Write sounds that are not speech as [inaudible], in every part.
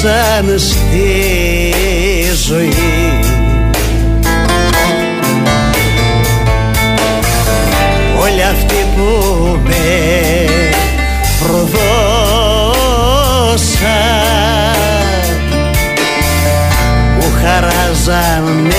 Κράτησαν στη ζωή Όλοι αυτοί που με προδώσαν μου χαράζαν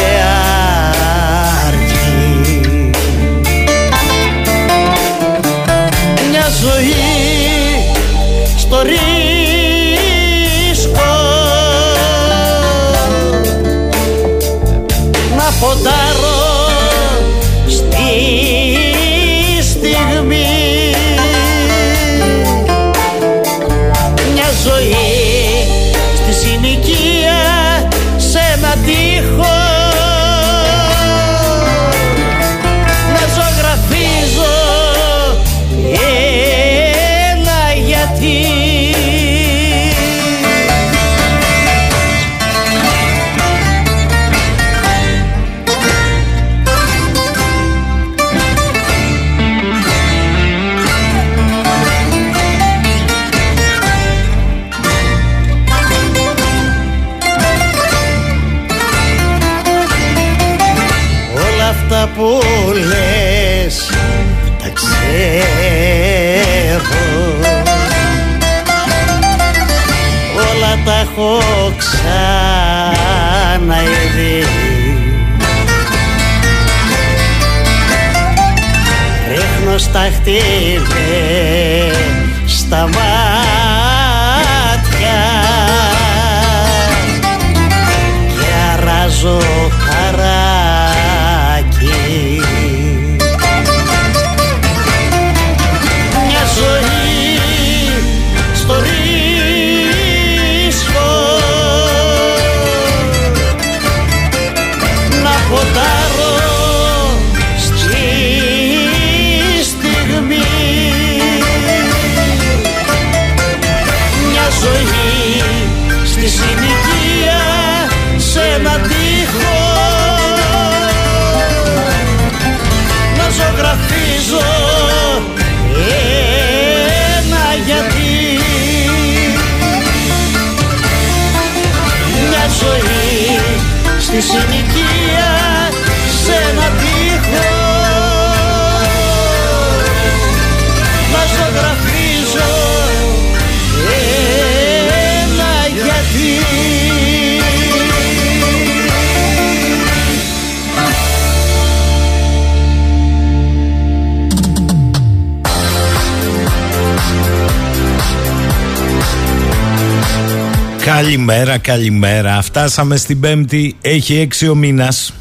που λες τα ξέρω. Όλα τα έχω ξαναειδεί ρίχνω στα χτύπε στα μάτια στη Καλημέρα, καλημέρα. Φτάσαμε στην Πέμπτη. Έχει έξι ο μήνας.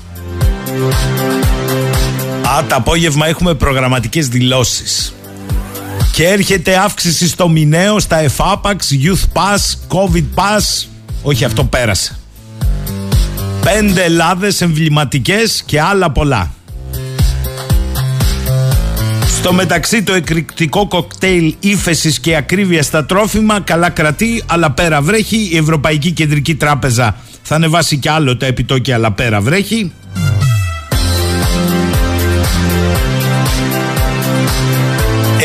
Α, το απόγευμα έχουμε προγραμματικές δηλώσεις. Και έρχεται αύξηση στο μηνέο, στα εφάπαξ, youth pass, covid pass. Όχι, αυτό πέρασε. Πέντε ελλάδες εμβληματικές και άλλα πολλά. Στο μεταξύ το εκρηκτικό κοκτέιλ ύφεσης και ακρίβεια στα τρόφιμα καλά κρατεί, αλλά πέρα βρέχει. Η Ευρωπαϊκή Κεντρική Τράπεζα θα ανεβάσει κι άλλο τα επιτόκια, αλλά πέρα βρέχει.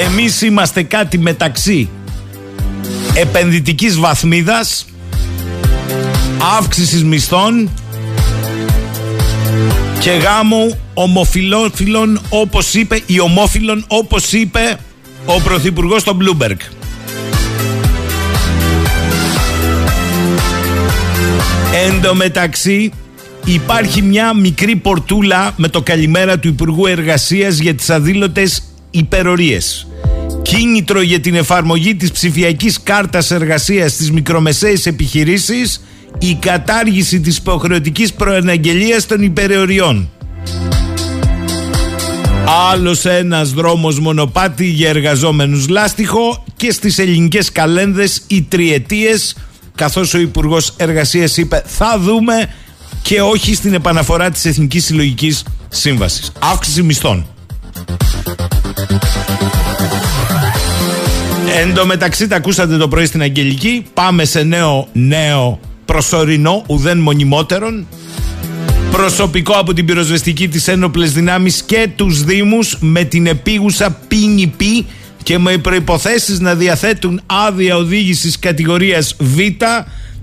Εμείς είμαστε κάτι μεταξύ επενδυτικής βαθμίδας, αύξησης μισθών και γάμου ομοφιλόφιλων όπως είπε, ή ομόφιλων όπως είπε ο Πρωθυπουργός στο Bloomberg. Εν τω μεταξύ υπάρχει μια μικρή πορτούλα με το καλημέρα του Υπουργού Εργασίας για τις αδήλωτες υπερορίες. Κίνητρο για την εφαρμογή της ψηφιακής κάρτας εργασίας στις μικρομεσαίες επιχειρήσεις η κατάργηση της υποχρεωτικής προεναγγελίας των υπερεωριών. Άλλος ένας δρόμος μονοπάτι για εργαζόμενους λάστιχο και στις ελληνικές καλένδες οι τριετίες καθώς ο Υπουργός Εργασίας είπε θα δούμε και όχι στην επαναφορά της Εθνικής Συλλογικής Σύμβασης. Αύξηση μισθών. Εν τω μεταξύ τα ακούσατε το πρωί στην Αγγελική Πάμε σε νέο νέο προσωρινό ουδέν μονιμότερον Προσωπικό από την πυροσβεστική της ένοπλες δυνάμεις και τους Δήμους Με την επίγουσα πίνη και με προϋποθέσεις να διαθέτουν άδεια οδήγησης κατηγορίας Β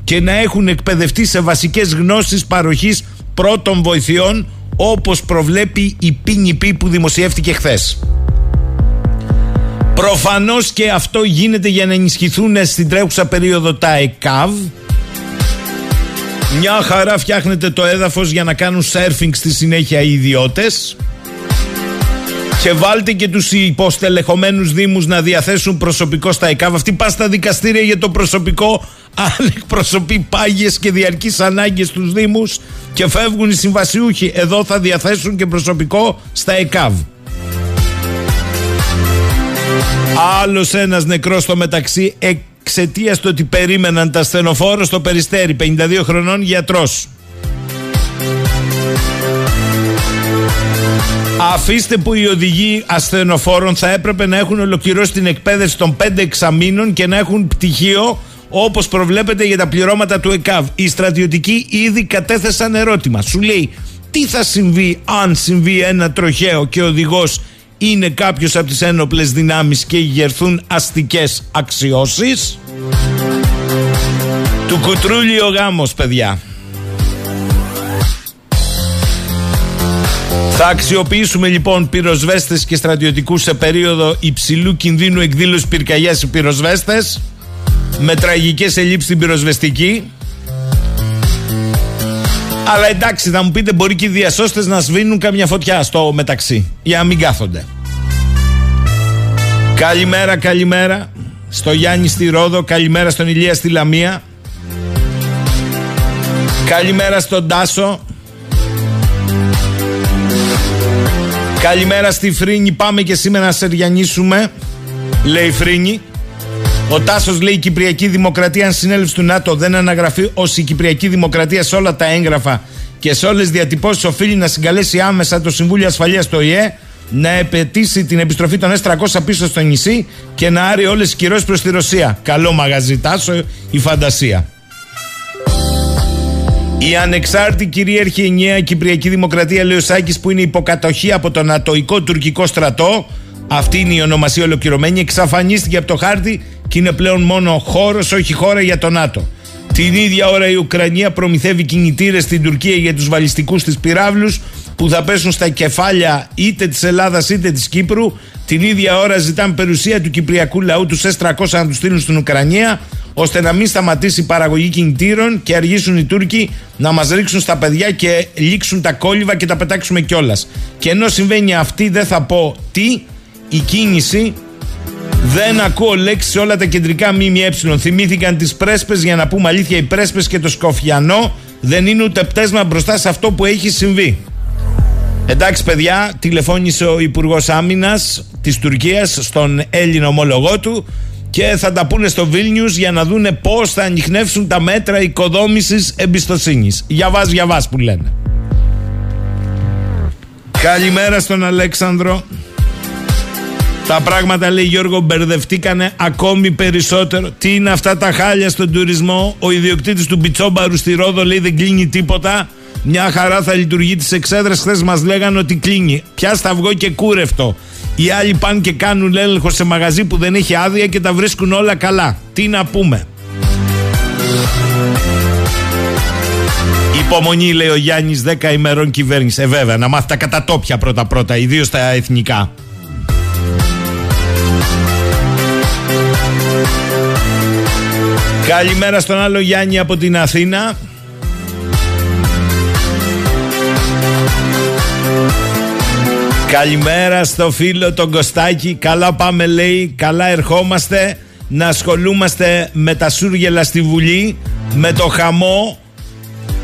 και να έχουν εκπαιδευτεί σε βασικές γνώσεις παροχής πρώτων βοηθειών όπως προβλέπει η πίνη που δημοσιεύτηκε χθες. Προφανώς και αυτό γίνεται για να ενισχυθούν στην τρέχουσα περίοδο τα ΕΚΑΒ. Μια χαρά φτιάχνετε το έδαφος για να κάνουν σέρφινγκ στη συνέχεια οι ιδιώτες. Και βάλτε και τους υποστελεχωμένους δήμους να διαθέσουν προσωπικό στα ΕΚΑΒ. Αυτοί πάνε στα δικαστήρια για το προσωπικό αν εκπροσωπεί πάγιες και διαρκείς ανάγκες στους δήμους και φεύγουν οι συμβασιούχοι. Εδώ θα διαθέσουν και προσωπικό στα ΕΚΑΒ. Άλλος ένας νεκρός στο μεταξύ εξαιτίας του ότι περίμεναν τα στενοφόρο στο περιστέρι. 52 χρονών γιατρός. Αφήστε που οι οδηγοί ασθενοφόρων θα έπρεπε να έχουν ολοκληρώσει την εκπαίδευση των 5 εξαμήνων και να έχουν πτυχίο όπως προβλέπεται για τα πληρώματα του ΕΚΑΒ. Οι στρατιωτικοί ήδη κατέθεσαν ερώτημα. Σου λέει τι θα συμβεί αν συμβεί ένα τροχαίο και ο οδηγός είναι κάποιος από τις ένοπλες δυνάμεις και γερθούν αστικές αξιώσεις; Του κουτρούλι ο γάμος, παιδιά. Θα αξιοποιήσουμε λοιπόν πυροσβέστες και στρατιωτικούς σε περίοδο υψηλού κινδύνου εκδήλωση πυρκαγιάς οι πυροσβέστες με τραγικές ελλείψεις στην πυροσβεστική. Αλλά εντάξει, θα μου πείτε, μπορεί και οι διασώστες να σβήνουν καμιά φωτιά στο μεταξύ. Για να μην κάθονται. Καλημέρα, καλημέρα. Στο Γιάννη στη Ρόδο, καλημέρα στον Ηλία στη Λαμία. Καλημέρα στον Τάσο. Καλημέρα στη Φρίνη. Πάμε και σήμερα να σεριανίσουμε. Λέει Φρίνη. Ο Τάσος λέει: Η Κυπριακή Δημοκρατία, αν συνέλευση του ΝΑΤΟ δεν αναγραφεί ως η Κυπριακή Δημοκρατία σε όλα τα έγγραφα και σε όλες τις διατυπώσεις, οφείλει να συγκαλέσει άμεσα το Συμβούλιο Ασφαλείας του ΙΕ να επαιτήσει την επιστροφή των S300 πίσω στο νησί και να άρει όλες τις κυρώσεις προς τη Ρωσία. Καλό μαγαζί, Τάσο, η φαντασία. Η ανεξάρτητη κυρίαρχη ενιαία Κυπριακή Δημοκρατία, λέει ο Σάκης, που είναι υποκατοχή από τον Ατοϊκό τουρκικό στρατό, αυτή είναι η ονομασία ολοκληρωμένη, εξαφανίστηκε από το χάρτη και είναι πλέον μόνο χώρος, όχι χώρα για τον ΝΑΤΟ. Την ίδια ώρα η Ουκρανία προμηθεύει κινητήρες στην Τουρκία για τους βαλιστικούς της πυράβλους που θα πέσουν στα κεφάλια είτε της Ελλάδας είτε της Κύπρου. Την ίδια ώρα ζητάνε περιουσία του κυπριακού λαού τους S300 να τους στείλουν στην Ουκρανία ώστε να μην σταματήσει η παραγωγή κινητήρων και αργήσουν οι Τούρκοι να μας ρίξουν στα παιδιά και λήξουν τα κόλληβα και τα πετάξουμε κιόλας. Και ενώ συμβαίνει αυτή, δεν θα πω τι, η κίνηση δεν ακούω λέξει σε όλα τα κεντρικά ΜΜΕ. Θυμήθηκαν τις πρέσπες για να πούμε αλήθεια. Οι πρέσπες και το σκοφιανό δεν είναι ούτε πτέσμα μπροστά σε αυτό που έχει συμβεί. Εντάξει, παιδιά, τηλεφώνησε ο Υπουργός Άμυνας της Τουρκίας στον Έλληνο ομόλογό του και θα τα πούνε στο Βίλνιου για να δούνε πώς θα ανοιχνεύσουν τα μέτρα οικοδόμησης εμπιστοσύνης. Για βάζ, για βάζ που λένε. Καλημέρα στον Αλέξανδρο. Τα πράγματα λέει Γιώργο μπερδευτήκανε ακόμη περισσότερο. Τι είναι αυτά τα χάλια στον τουρισμό; Ο ιδιοκτήτης του Μπιτσόμπαρου στη Ρόδο λέει δεν κλείνει τίποτα. Μια χαρά θα λειτουργεί τι εξέδρε. Χθες μας λέγανε ότι κλείνει. Πια αυγό και κούρευτο. Οι άλλοι πάνε και κάνουν έλεγχο σε μαγαζί που δεν έχει άδεια και τα βρίσκουν όλα καλά. Τι να πούμε. Υπομονή, λέει ο Γιάννης, 10 ημερών κυβέρνησης. Ε, βέβαια, να μάθει τα κατατόπια πρώτα-πρώτα, ιδίως τα εθνικά. Καλημέρα στον άλλο Γιάννη από την Αθήνα. Καλημέρα στο φίλο τον Κωστάκη. Καλά πάμε λέει, καλά ερχόμαστε να ασχολούμαστε με τα σούργελα στη Βουλή, με το χαμό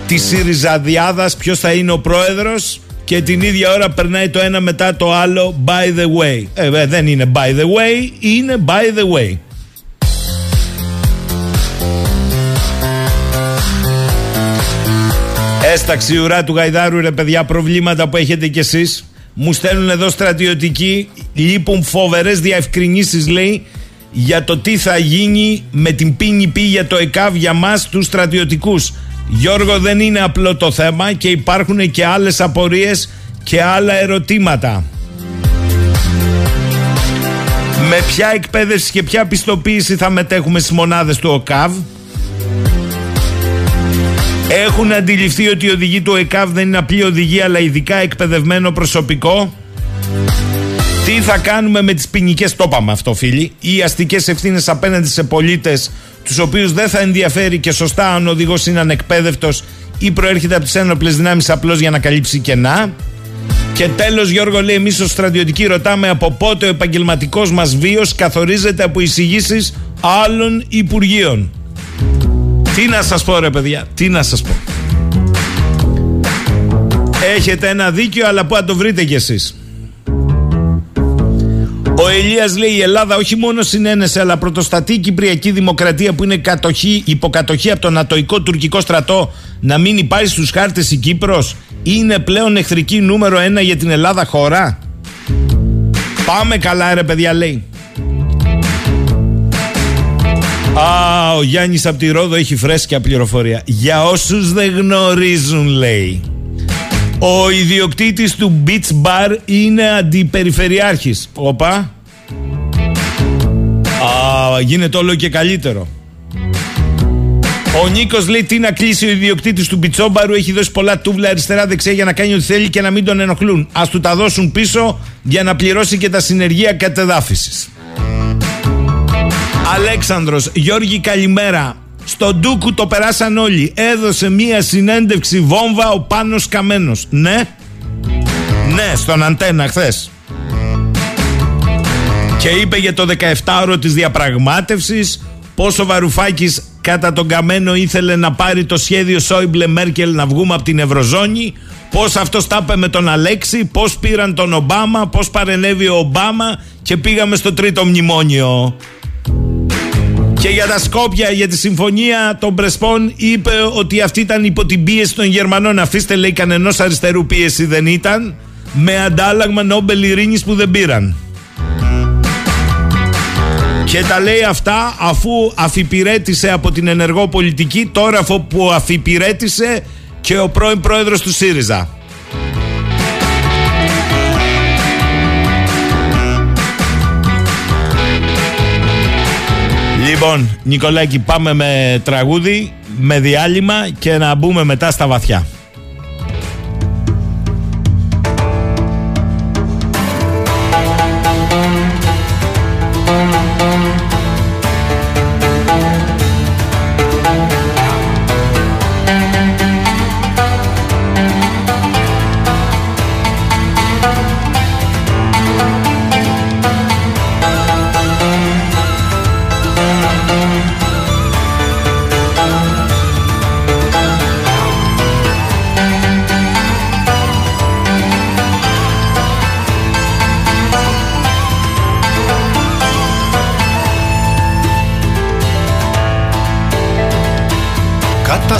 της Σιριζαδιάδας, ποιος θα είναι ο πρόεδρος και την ίδια ώρα περνάει το ένα μετά το άλλο by the way. Ε, δεν είναι by the way, είναι by the way. Έσταξη ουρά του Γαϊδάρου ρε παιδιά προβλήματα που έχετε κι εσείς. Μου στέλνουν εδώ στρατιωτικοί λείπουν φοβερές διευκρινήσεις λέει για το τι θα γίνει με την πίνη πί για το ΕΚΑΒ για μας τους στρατιωτικούς. Γιώργο δεν είναι απλό το θέμα και υπάρχουν και άλλες απορίες και άλλα ερωτήματα. Με ποια εκπαίδευση και ποια πιστοποίηση θα μετέχουμε στις μονάδες του ΟΚΑΒ; Έχουν αντιληφθεί ότι η οδηγή του ΕΚΑΒ δεν είναι απλή οδηγία αλλά ειδικά εκπαιδευμένο προσωπικό. Τι θα κάνουμε με τις ποινικές το είπαμε αυτό φίλοι ή αστικές ευθύνες απέναντι σε πολίτες τους οποίους δεν θα ενδιαφέρει και σωστά αν ο οδηγός είναι ανεκπαίδευτος ή προέρχεται από τις ένοπλες δυνάμεις απλώς για να καλύψει κενά. Και τέλος Γιώργο λέει εμείς ως στρατιωτικοί ρωτάμε από πότε ο επαγγελματικός μας βίος καθορίζεται από εισηγήσεις άλλων υπουργείων. Τι να σας πω ρε παιδιά, τι να σας πω. Έχετε ένα δίκιο αλλά πού να το βρείτε κι εσείς. Ο Ελίας λέει η Ελλάδα όχι μόνο συνένεσε αλλά πρωτοστατεί η Κυπριακή Δημοκρατία που είναι κατοχή, υποκατοχή από το Νατοϊκό τουρκικό στρατό να μην υπάρχει στους χάρτες η Κύπρος είναι πλέον εχθρική νούμερο ένα για την Ελλάδα χώρα. Πάμε καλά ρε παιδιά λέει. Α, ο Γιάννης από τη Ρόδο έχει φρέσκια πληροφορία. Για όσους δεν γνωρίζουν λέει. Ο ιδιοκτήτης του Beach Bar είναι αντιπεριφερειάρχης. Όπα. Α, γίνεται όλο και καλύτερο. Ο Νίκος λέει τι να κλείσει ο ιδιοκτήτης του Μπιτσόμπαρου. Έχει δώσει πολλά τούβλα αριστερά-δεξιά για να κάνει ό,τι θέλει και να μην τον ενοχλούν. Α του τα δώσουν πίσω για να πληρώσει και τα συνεργεία κατεδάφισης. Αλέξανδρος, Γιώργη καλημέρα. Στον Ντούκου το περάσαν όλοι. Έδωσε μία συνέντευξη βόμβα ο Πάνος Καμένος. Ναι. Ναι, στον Αντένα χθες. Και είπε για το 17ωρο της διαπραγμάτευσης πόσο Βαρουφάκης κατά τον Καμένο ήθελε να πάρει το σχέδιο Σόιμπλε Μέρκελ να βγούμε από την Ευρωζώνη Πώς αυτός τα με τον Αλέξη, πώς πήραν τον Ομπάμα, πώς παρενέβη ο Ομπάμα και πήγαμε στο τρίτο μνημόνιο. Και για τα Σκόπια, για τη συμφωνία των Πρεσπών, είπε ότι αυτή ήταν υπό την πίεση των Γερμανών. Αφήστε, λέει, κανενός αριστερού πίεση δεν ήταν. Με αντάλλαγμα Νόμπελ Ειρήνης που δεν πήραν. Και τα λέει αυτά αφού αφιπηρέτησε από την ενεργό πολιτική, τώρα αφού που αφιπηρέτησε και ο πρώην πρόεδρος του ΣΥΡΙΖΑ. Λοιπόν, Νικολάκη, πάμε με τραγούδι, με διάλειμμα και να μπούμε μετά στα βαθιά.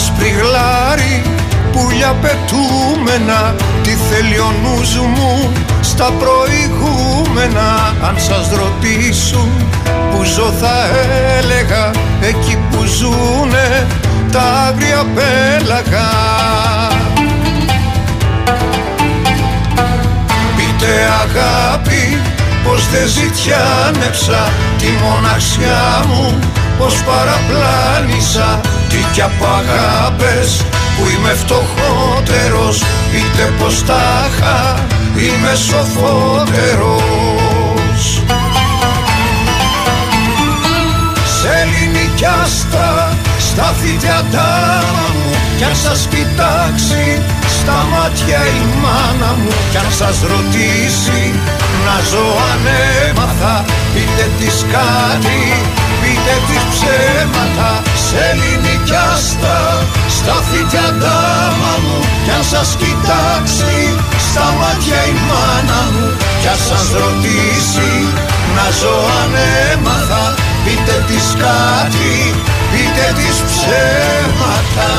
σπριγλάρι πουλιά πετούμενα Τι θέλει ο νους μου στα προηγούμενα. Αν σας ρωτήσουν που ζω θα έλεγα Εκεί που ζουνε τα άγρια πέλαγα. Πείτε αγάπη πως δεν ζητιάνεψα Τη μοναξιά μου πως παραπλάνησα τι κι από αγάπες που είμαι φτωχότερος πείτε πως τάχα είμαι σοφότερος. Σε ελληνική άστρα στάθητε αντάμα μου κι αν σας κοιτάξει στα μάτια η μάνα μου. Κι αν σας ρωτήσει να ζω ανέμαθα πείτε της κάτι πείτε της ψέματα σε ελληνική άστα σταθείτε αντάμα μου. Κι αν σας κοιτάξει στα μάτια η μάνα μου. Κι αν σας ρωτήσει να ζω ανέμαθα. Πείτε της κάτι πείτε της ψέματα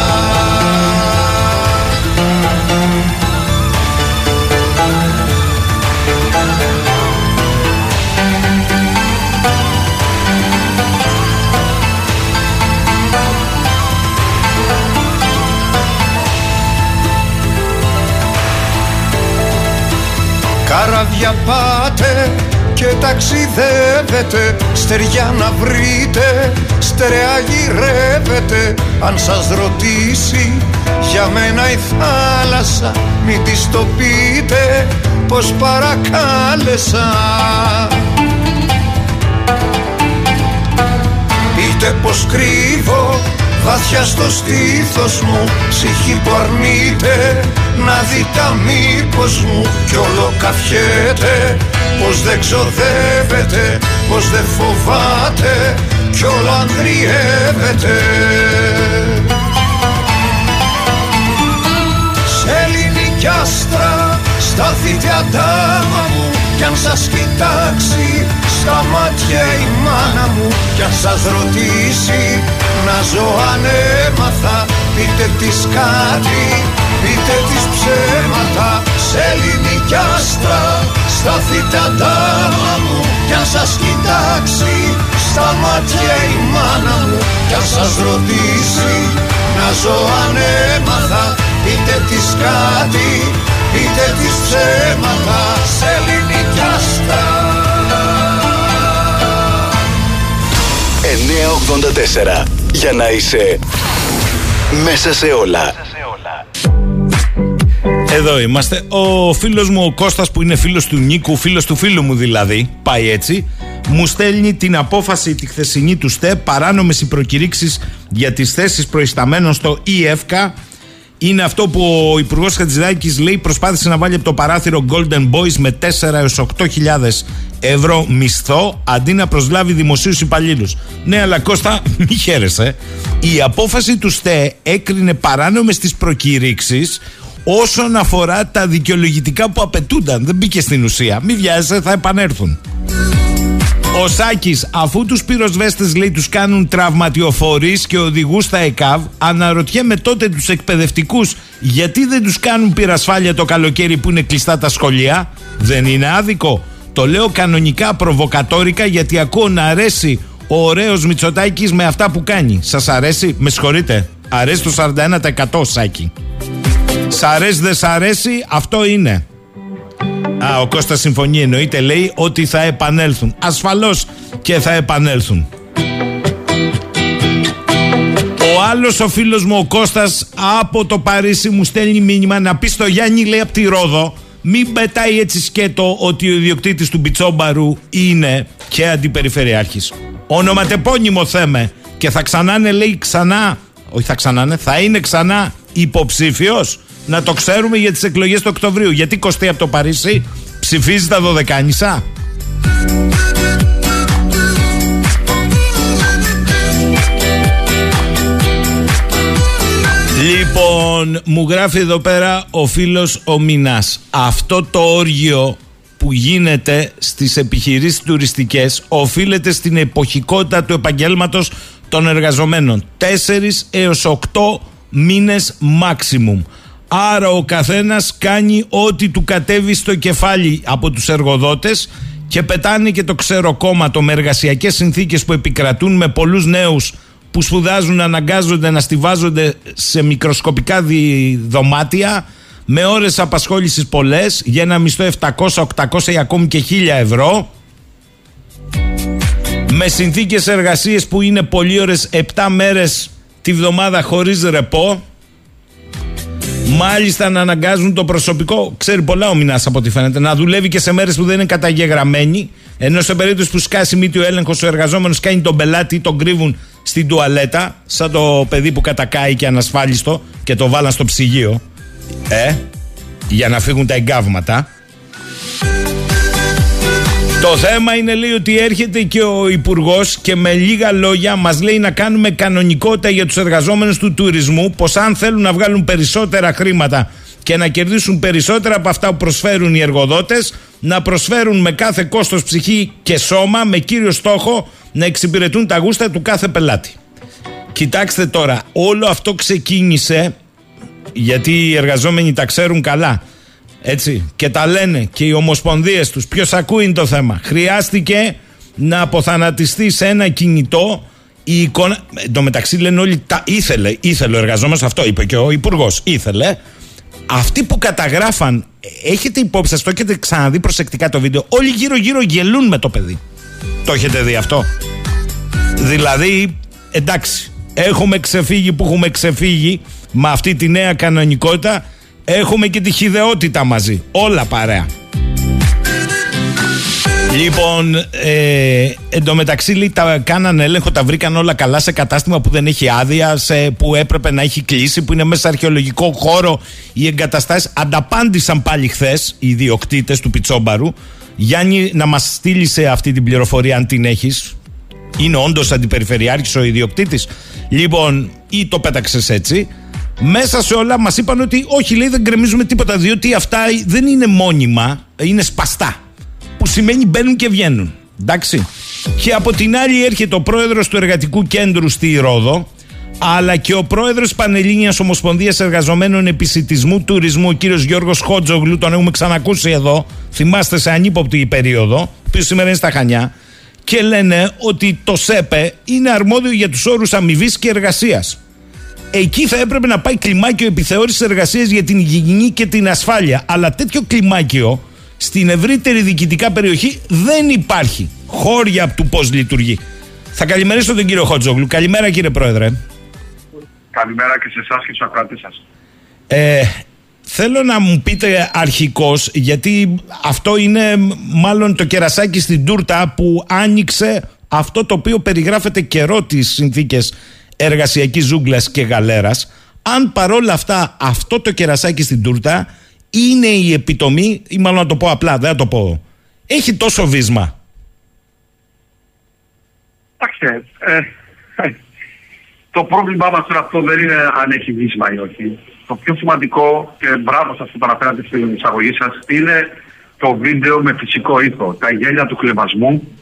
Καράβια πάτε και ταξιδεύετε Στεριά να βρείτε, στερεά γυρεύετε. Αν σας ρωτήσει για μένα η θάλασσα Μην της το πείτε πως παρακάλεσα Πείτε πως κρύβω Βαθιά στο στήθος μου. Ψυχή που αρνείται Να δει τα μήπως μου. Κι όλο καφιέται Πως δεν ξοδεύεται, πως δεν φοβάται. Κι όλο ανδριεύεται. Σε ελληνική άστρα σταθείτε αντάμα μου. Κι αν σας κοιτάξει στα μάτια η μάνα μου. Κι αν σας ρωτήσει να ζω ανέμαθα. Πείτε της κάτι, πείτε της ψέματα. Σε ελληνική άστρα σταθείτε αντάμα μου. Κι αν σας κοιτάξει στα μάτια η μάνα μου. Κι αν σας ρωτήσει να ζω ανέμαθα. Πείτε της κάτι, πείτε της ψέματα. Σε ελληνική άστρα. 984 για να είσαι μέσα σε όλα. Εδώ είμαστε. Ο φίλος μου ο Κώστας που είναι φίλος του Νίκου, φίλος του φίλου μου δηλαδή, πάει έτσι, μου στέλνει την απόφαση τη χθεσινή του ΣΤΕ παράνομες οι προκηρύξεις για τις θέσεις προϊσταμένων στο ΙΕΦΚΑ είναι αυτό που ο Υπουργός Χατζηδάκης λέει προσπάθησε να βάλει από το παράθυρο Golden Boys με 4 έως 8.000 ευρώ μισθό αντί να προσλάβει δημοσίους υπαλλήλους. Ναι, αλλά Κώστα, [laughs] μη χαίρεσαι. Η απόφαση του ΣΤΕ έκρινε παράνομες τις προκηρύξεις όσον αφορά τα δικαιολογητικά που απαιτούνταν. Δεν μπήκε στην ουσία. Μη βιάζεσαι, θα επανέλθουν. Ο Σάκης, αφού τους πυροσβέστες λέει τους κάνουν τραυματιοφορείς και οδηγούς στα ΕΚΑΒ, αναρωτιέμαι τότε τους εκπαιδευτικούς γιατί δεν τους κάνουν πυρασφάλεια το καλοκαίρι που είναι κλειστά τα σχολεία; Δεν είναι άδικο. Το λέω κανονικά προβοκατόρικα γιατί ακούω να αρέσει ο ωραίος Μητσοτάκης με αυτά που κάνει. Σας αρέσει, με συγχωρείτε. Αρέσει το 41% Σάκη. Σ' αρέσει, δεν σ' αρέσει, αυτό είναι. Α, ο Κώστας συμφωνεί εννοείται λέει ότι θα επανέλθουν. Ασφαλώς και θα επανέλθουν. Ο άλλος ο φίλος μου ο Κώστας από το Παρίσι μου στέλνει μήνυμα να πει στο Γιάννη λέει από τη Ρόδο μην πετάει έτσι σκέτο ότι ο ιδιοκτήτης του Μπιτσόμπαρου είναι και αντιπεριφερειάρχης. Ονοματεπώνυμο θέμε και θα ξανάνε λέει ξανά, όχι θα ξανάνε, θα είναι ξανά υποψήφιος να το ξέρουμε για τις εκλογές του Οκτωβρίου. Γιατί κοστεί από το Παρίσι ψηφίζει τα Δωδεκάνησα. Λοιπόν, μου γράφει εδώ πέρα ο φίλος ο Μινάς. Αυτό το όργιο που γίνεται στις επιχειρήσεις τουριστικές οφείλεται στην εποχικότητα του επαγγέλματος των εργαζομένων. 4 έως 8 μήνες maximum. Άρα ο καθένας κάνει ό,τι του κατέβει στο κεφάλι από τους εργοδότες και πετάνε και το ξεροκόμματο με εργασιακές συνθήκες που επικρατούν με πολλούς νέους που σπουδάζουν, αναγκάζονται να στηβάζονται σε μικροσκοπικά δωμάτια με ώρες απασχόλησης πολλές για ένα μισθό 700, 800 ή ακόμη και 1000 ευρώ με συνθήκες εργασίες που είναι πολλοί ώρες 7 μέρες τη βδομάδα χωρίς ρεπό Μάλιστα να αναγκάζουν το προσωπικό, ξέρει πολλά ο Μινάς από ό,τι φαίνεται, να δουλεύει και σε μέρες που δεν είναι καταγεγραμμένοι ενώ σε περίπτωση που σκάσει μύτη ο έλεγχος, ο εργαζόμενος κάνει τον πελάτη ή τον κρύβουν στην τουαλέτα, σαν το παιδί που κατακάει και ανασφάλιστο και το βάλαν στο ψυγείο. Ε, για να φύγουν τα εγκάβματα. Το θέμα είναι λέει ότι έρχεται και ο Υπουργός και με λίγα λόγια μας λέει να κάνουμε κανονικότητα για τους εργαζόμενους του τουρισμού πως αν θέλουν να βγάλουν περισσότερα χρήματα και να κερδίσουν περισσότερα από αυτά που προσφέρουν οι εργοδότες να προσφέρουν με κάθε κόστος ψυχή και σώμα με κύριο στόχο να εξυπηρετούν τα γούστα του κάθε πελάτη. Κοιτάξτε τώρα, όλο αυτό ξεκίνησε γιατί οι εργαζόμενοι τα ξέρουν καλά έτσι και τα λένε και οι ομοσπονδίες τους ποιος ακούει το θέμα χρειάστηκε να αποθανατιστεί σε ένα κινητό η εικόνα. Εν τω μεταξύ λένε όλοι τα ήθελε, ήθελε ο εργαζόμενος, αυτό είπε και ο υπουργός. Ήθελε αυτοί που καταγράφαν, έχετε υπόψη σας, το έχετε ξαναδεί προσεκτικά το βίντεο, όλοι γύρω-γύρω γελούν με το παιδί. Το έχετε δει αυτό; Δηλαδή, εντάξει, έχουμε ξεφύγει που έχουμε ξεφύγει με αυτή τη νέα κανονικότητα, έχουμε και τη χιδεότητα μαζί. Όλα παρέα. Λοιπόν, ε, εντωμεταξύ λέει, τα κάνανε έλεγχο, τα βρήκαν όλα καλά σε κατάστημα που δεν έχει άδεια, σε, που έπρεπε να έχει κλείσει, που είναι μέσα σε αρχαιολογικό χώρο οι εγκαταστάσεις. Ανταπάντησαν πάλι χθες οι ιδιοκτήτες του Πιτσόμπαρου. Γιάννη, να μας στείλεις σε αυτή την πληροφορία, αν την έχεις. Είναι όντως αντιπεριφερειάρχης ο ιδιοκτήτης. Λοιπόν, ή το πέταξες έτσι. Μέσα σε όλα μας είπαν ότι όχι, λέει, δεν γκρεμίζουμε τίποτα, διότι αυτά δεν είναι μόνιμα, είναι σπαστά που σημαίνει μπαίνουν και βγαίνουν. Εντάξει. Και από την άλλη έρχεται ο πρόεδρος του Εργατικού Κέντρου στη Ρόδο, αλλά και ο πρόεδρος Πανελλήνιας Ομοσπονδίας Εργαζομένων Επισητισμού Τουρισμού, ο κύριος Γιώργος Χότζογλου, τον έχουμε ξανακούσει εδώ, θυμάστε σε ανύποπτη περίοδο, που σήμερα είναι στα Χανιά, και λένε ότι το ΣΕΠΕ είναι αρμόδιο για τους όρους αμοιβής και εργασίας. Εκεί θα έπρεπε να πάει κλιμάκιο επιθεώρησης εργασίας για την υγιεινή και την ασφάλεια. Αλλά τέτοιο κλιμάκιο στην ευρύτερη διοικητικά περιοχή δεν υπάρχει χώρια του πώς λειτουργεί. Θα καλημερίσω τον κύριο Χότζογλου. Καλημέρα κύριε Πρόεδρε. Καλημέρα και σε εσάς και στους ακράτε σας. Ε, θέλω να μου πείτε αρχικώς γιατί αυτό είναι μάλλον το κερασάκι στην τούρτα που άνοιξε αυτό το οποίο περιγράφεται καιρό τις συνθήκες εργασιακής ζούγκλας και γαλέρας αν παρόλα αυτά αυτό το κερασάκι στην τούρτα είναι η επιτομή, ή μάλλον να το πω απλά, δεν θα το πω. Έχει τόσο βίσμα. Εντάξει, ε, ε, το πρόβλημά μας τώρα αυτό δεν είναι αν έχει βίσμα ή όχι. Το πιο σημαντικό και μπράβο σας που παραφέρατε στην εισαγωγή σας είναι το βίντεο με φυσικό ήχο. Τα γέλια του κλεβασμού,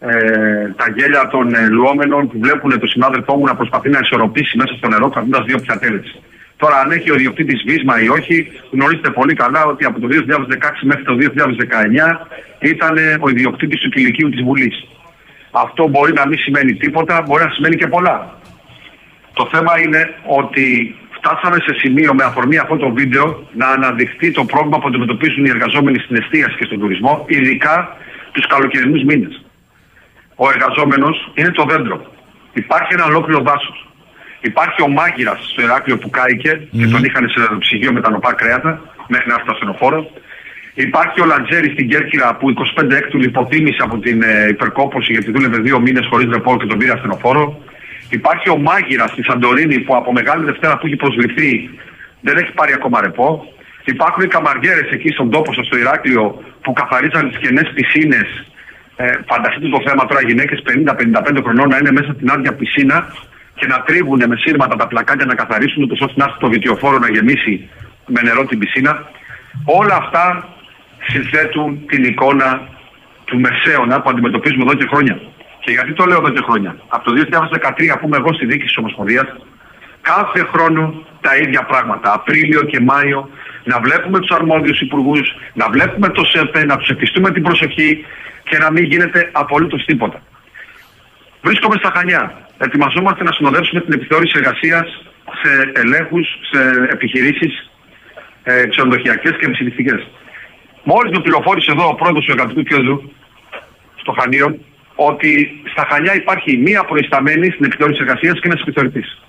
ε, τα γέλια των ε, λουόμενων που βλέπουν τον συνάδελφό μου να προσπαθεί να ισορροπήσει μέσα στο νερό κρατώντας δύο πιατέλες. Τώρα, αν έχει ο ιδιοκτήτης βίσμα ή όχι, γνωρίζετε πολύ καλά ότι από το 2016 μέχρι το 2019 ήταν ο ιδιοκτήτης του κηλικίου της Βουλής. Αυτό μπορεί να μην σημαίνει τίποτα, μπορεί να σημαίνει και πολλά. Το θέμα είναι ότι φτάσαμε σε σημείο με αφορμή αυτό το βίντεο να αναδειχθεί το πρόβλημα που αντιμετωπίζουν οι εργαζόμενοι στην εστίαση και στον τουρισμό, ειδικά τους καλοκαιρινούς μήνες. Ο εργαζόμενος είναι το δέντρο. Υπάρχει ένα ολόκληρο δάσος. Υπάρχει ο μάγειρας στο Ηράκλειο που κάηκε και τον είχαν σε ψυγείο με τα νοπά κρέατα μέχρι να έρθει στο ασθενοφόρο. Υπάρχει ο Λαντζέρης στην Κέρκυρα που 25 έκτου υποτίμησε από την ε, υπερκόπωση γιατί δούλευε δύο μήνες χωρίς ρεπό και τον πήρε ασθενοφόρο. Υπάρχει ο μάγειρας στη Σαντορίνη που από Μεγάλη Δευτέρα που έχει προσληφθεί δεν έχει πάρει ακόμα ρεπό. Υπάρχουν οι καμαριέρες εκεί στον τόπο σας στο Ηράκλειο που καθαρίζαν τις κενές πισίνες. Ε, φανταστείτε το θέμα τώρα γυναίκες 50-55 χρονών να είναι μέσα στην άδεια πισίνα και να τρίβουν με σύρματα τα πλακάκια να καθαρίσουν ούτως ώστε να έρθει το βιτιοφόρο να γεμίσει με νερό την πισίνα. Όλα αυτά συνθέτουν την εικόνα του μεσαίωνα που αντιμετωπίζουμε εδώ και χρόνια. Και γιατί το λέω εδώ και χρόνια. Από το 2013 που είμαι εγώ στη δίκη της Ομοσπονδίας, κάθε χρόνο τα ίδια πράγματα. Απρίλιο και Μάιο να βλέπουμε τους αρμόδιους υπουργούς, να βλέπουμε το ΣΕΠΕ, να τους ευχηστούμε την προσοχή και να μην γίνεται απολύτως τίποτα. Βρίσκομαι στα Χανιά ετοιμαζόμαστε να συνοδεύσουμε την επιθεώρηση εργασίας σε ελέγχους, σε επιχειρήσεις ε, ξενοδοχειακές και μεσηλιστικέ. Μόλις με πληροφόρησε εδώ ο πρόεδρος του εργατικού κέντρου στο Χανίο ότι στα Χανιά υπάρχει μία προϊσταμένη στην επιθεώρηση εργασίας και ένα επιθεωρητής.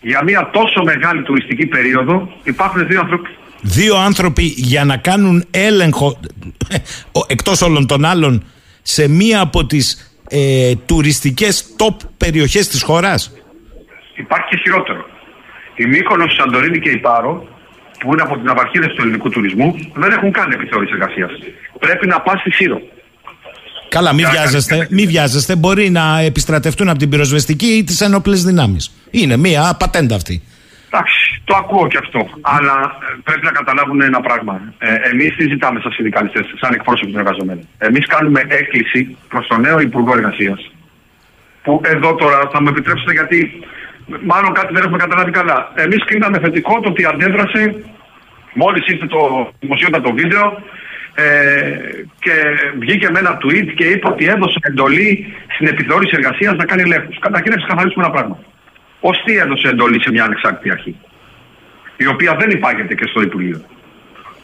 Για μία τόσο μεγάλη τουριστική περίοδο υπάρχουν δύο άνθρωποι. Δύο άνθρωποι για να κάνουν έλεγχο εκτός όλων των άλλων σε μία από τις ε, τουριστικές top περιοχές της χώρας. Υπάρχει και χειρότερο. Η Μύκονος, η Σαντορίνη και η Πάρο, που είναι από την απαρχίδες του ελληνικού τουρισμού, δεν έχουν καν επιθεώρηση εργασίας. Πρέπει να πας στη Σύρο. Καλά, μην βιάζεστε, μη βιάζεστε. Μπορεί να επιστρατευτούν από την πυροσβεστική ή τις ένοπλε δυνάμεις. Είναι μία πατέντα αυτή. Εντάξει, το ακούω και αυτό. Αλλά ε, πρέπει να καταλάβουν ένα πράγμα. Ε, Εμείς τι ζητάμε σαν συνδικαλιστές, σαν εκπρόσωποι των εργαζομένων. Εμείς κάνουμε έκκληση προς τον νέο Υπουργό Εργασίας. Που εδώ τώρα θα μου επιτρέψετε γιατί μάλλον κάτι δεν έχουμε καταλάβει καλά. Εμείς κρίναμε θετικό το ότι αντέδρασε μόλις ήρθε το δημοσιότατο βίντεο ε, και βγήκε με ένα tweet και είπε ότι έδωσε εντολή στην επιθεώρηση εργασίας να κάνει ελέγχους. Καταρχήν να ξεκαθαρίσουμε ένα πράγμα. Ω τι έδωσε εντολή σε μια ανεξάρτητη αρχή, η οποία δεν υπάγεται και στο Υπουργείο.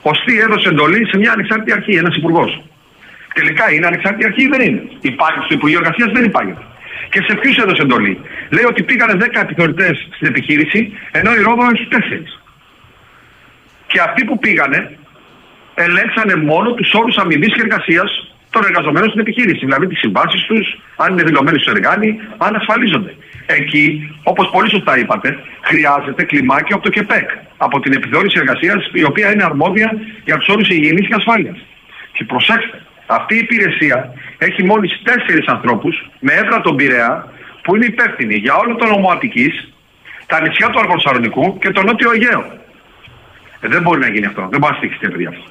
Ω τι έδωσε εντολή σε μια ανεξάρτητη αρχή, ένας υπουργός. Τελικά είναι ανεξάρτητη αρχή ή δεν είναι; Υπάρχει στο Υπουργείο Εργασίας, δεν υπάγεται. Και σε ποιους έδωσε εντολή; Λέει ότι πήγανε 10 επιθεωρητές στην επιχείρηση, ενώ η Ρόδο έχει 4. Και αυτοί που πήγανε ελέγξανε μόνο τους όρους αμοιβής και εργασίας των εργαζομένων στην επιχείρηση. Δηλαδή τις συμβάσεις τους, αν είναι δηλωμένοι στο εργάνι, αν ασφαλίζονται. Εκεί, όπως πολύ σωστά είπατε, χρειάζεται κλιμάκιο από το ΚΕΠΕΚ, από την επιθεώρηση εργασίας, η οποία είναι αρμόδια για τους όρους υγιεινής και ασφάλειας. Και προσέξτε, αυτή η υπηρεσία έχει μόλις τέσσερις ανθρώπους με έδρα τον Πειραιά που είναι υπεύθυνοι για όλο το νομό Αττικής, τα νησιά του Αργοσαρονικού και το Νότιο Αιγαίο. Ε, δεν μπορεί να γίνει αυτό. Δεν μπορεί να στηχιστεί παιδιά αυτό.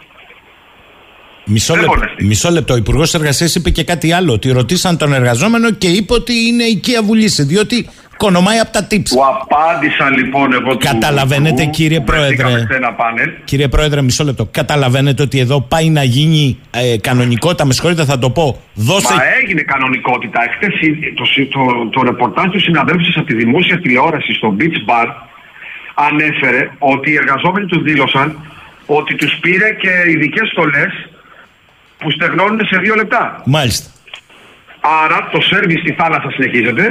Μισό, Δεν λεπτό, μπορείς να στείλεις. μισό λεπτό. Ο Υπουργός Εργασίας είπε και κάτι άλλο. Ότι ρωτήσαν τον εργαζόμενο και είπε ότι είναι οικία βουλήση. Διότι κονομάει από τα tips. Του απάντησα λοιπόν εγώ του Καταλαβαίνετε, Υπουργού, κύριε βρεθήκαμε Πρόεδρε. σε ένα πάνελ. Κύριε Πρόεδρε, μισό λεπτό. Καταλαβαίνετε ότι εδώ πάει να γίνει ε, κανονικότητα. Με συγχωρείτε, θα το πω. Δώσε. Μα έγινε κανονικότητα. Εχθές το, το, το, ρεπορτάζ του συναδέλφου σας από τη δημόσια τηλεόραση στο Beach Bar ανέφερε ότι οι εργαζόμενοι του δήλωσαν ότι τους πήρε και ειδικές στολές που στεγνώνουν σε δύο λεπτά. Μάλιστα. Άρα το σερβις στη θάλασσα συνεχίζεται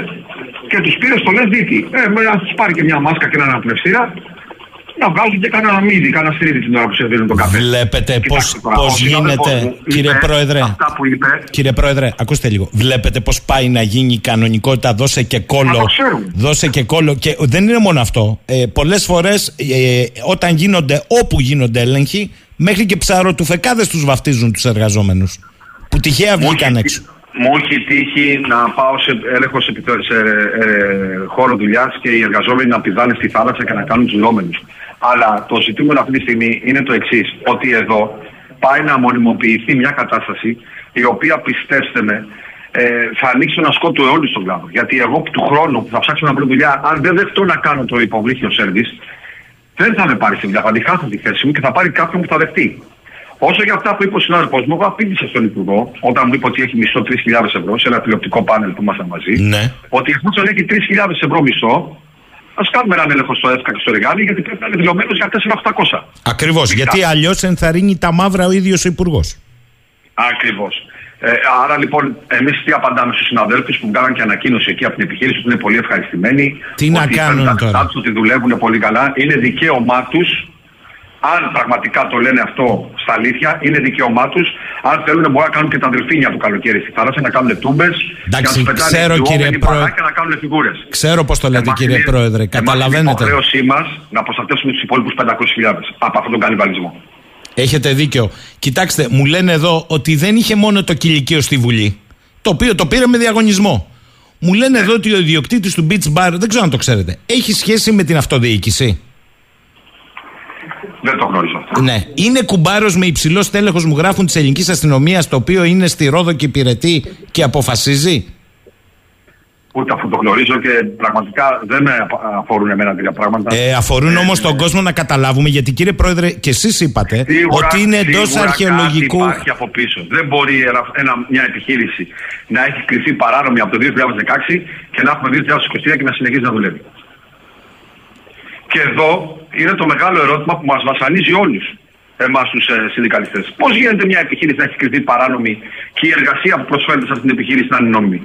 και τους πήρε στολές δίτη. Ε, με- ας τους πάρει και μια μάσκα και έναν αναπνευστήρα να βγάζουν και κανένα μύδι, κανένα στρίδι την ώρα που σερβίρουν το καφέ. Βλέπετε Κοιτάξτε πώς, τώρα, πώς ο συνάδελφος γίνεται, μου κύριε είπε Πρόεδρε. Αυτά που είπε, Κύριε Πρόεδρε, ακούστε λίγο. Βλέπετε πώς πάει να γίνει η κανονικότητα. Δώσε και Μα κόλλο. το ξέρουμε. Δώσε και κόλλο. Και δεν είναι μόνο αυτό. Ε, Πολλές φορές ε, όταν γίνονται, όπου γίνονται έλεγχοι, μέχρι και ψαροτουφεκάδες τους βαφτίζουν τους εργαζόμενους. Που τυχαία Μου βγήκαν έχει- έξω. Μου έχει τύχει να πάω σε έλεγχος σε, επιθεω- σε ε, χώρο δουλειάς και οι εργαζόμενοι να πηδάνε στη θάλασσα και να κάνουν τους λόμενους. Αλλά το ζητούμενο αυτή τη στιγμή είναι το εξής: Ότι εδώ πάει να μονιμοποιηθεί μια κατάσταση η οποία πιστέψτε με ε, θα ανοίξει τον ασκό του αιώλου στον κλάδο. Γιατί εγώ του χρόνου που θα ψάξω να βρω δουλειά, αν δεν δεχτώ να κάνω το υποβρύχιο σερβις, δεν θα με πάρει στη δουλειά. Θα τη χάσω τη θέση μου και θα πάρει κάποιον που θα δεχτεί. Όσο για αυτά που είπε ο συνάδελφο μου, εγώ απήντησα στον Υπουργό όταν μου είπε ότι έχει μισθό 3.000 ευρώ σε ένα τηλεοπτικό πάνελ που ήμασταν μαζί. Ναι. Ότι εφόσον έχει 3.000 ευρώ μισθό, ας κάνουμε έναν έλεγχο στο ΕΦΚΑ και στο Ρεγάλι, γιατί πρέπει να είναι δηλωμένος για 4.800. Ακριβώς. Γιατί αλλιώς ενθαρρύνει τα μαύρα ο ίδιος ο Υπουργός. Ακριβώς. Ε, άρα λοιπόν, εμείς τι απαντάμε στους συναδέλφους που βγάλαν και ανακοίνωση εκεί από την επιχείρηση ότι είναι πολύ ευχαριστημένοι. Τι να ότι κάνουν παίρνουν τα τώρα; λεφτά τους, ότι δουλεύουν πολύ καλά. Είναι δικαίωμά τους. Αν πραγματικά το λένε αυτό στα αλήθεια, είναι δικαίωμά τους. Αν θέλουν, μπορούν να κάνουν και τα δελφίνια το καλοκαίρι στη θάλασσα, να κάνουν τούμπες. Εντάξει, ξέρω, κύριε Πρόεδρε. Και να κάνουν φιγούρες. Ξέρω πώς το λέτε, Εμάς κύριε είναι- Πρόεδρε. εμάς Είναι Καταλαβαίνετε. υποχρέωσή μας να προστατεύσουμε τους υπόλοιπους 500.000 από αυτόν τον κανιβαλισμό. Έχετε δίκιο. Κοιτάξτε, μου λένε εδώ ότι δεν είχε μόνο το κηλικείο στη Βουλή. Το οποίο το πήρε με διαγωνισμό. Μου λένε εδώ ότι ο ιδιοκτήτης του Beach Bar, δεν ξέρω αν το ξέρετε, έχει σχέση με την αυτοδιοίκηση. Δεν το γνωρίζω αυτό. Ναι. Είναι κουμπάρος με υψηλό στέλεχος, μου γράφουν της ελληνικής αστυνομίας, το οποίο είναι στη Ρόδο και υπηρετεί και αποφασίζει. Ούτε αυτό το γνωρίζω και πραγματικά δεν με απα- αφορούν εμένα τέτοια πράγματα. Ε, αφορούν όμως τον κόσμο να καταλάβουμε, γιατί κύριε Πρόεδρε, και εσείς είπατε Σίγουρα- ότι είναι εντός σίγουρα αρχαιολογικού. Κάτι υπάρχει από πίσω. Δεν μπορεί ένα, ένα- μια επιχείρηση να έχει κληθεί παράνομη από το 2016 και να έχουμε 2023 και να συνεχίζει να δουλεύει. Και εδώ είναι το μεγάλο ερώτημα που μας βασανίζει όλους εμάς τους ε, συνδικαλιστές. Πώς γίνεται μια επιχείρηση να έχει κρυφτεί παράνομη και η εργασία που προσφέρεται σε αυτήν την επιχείρηση να είναι νόμιμη;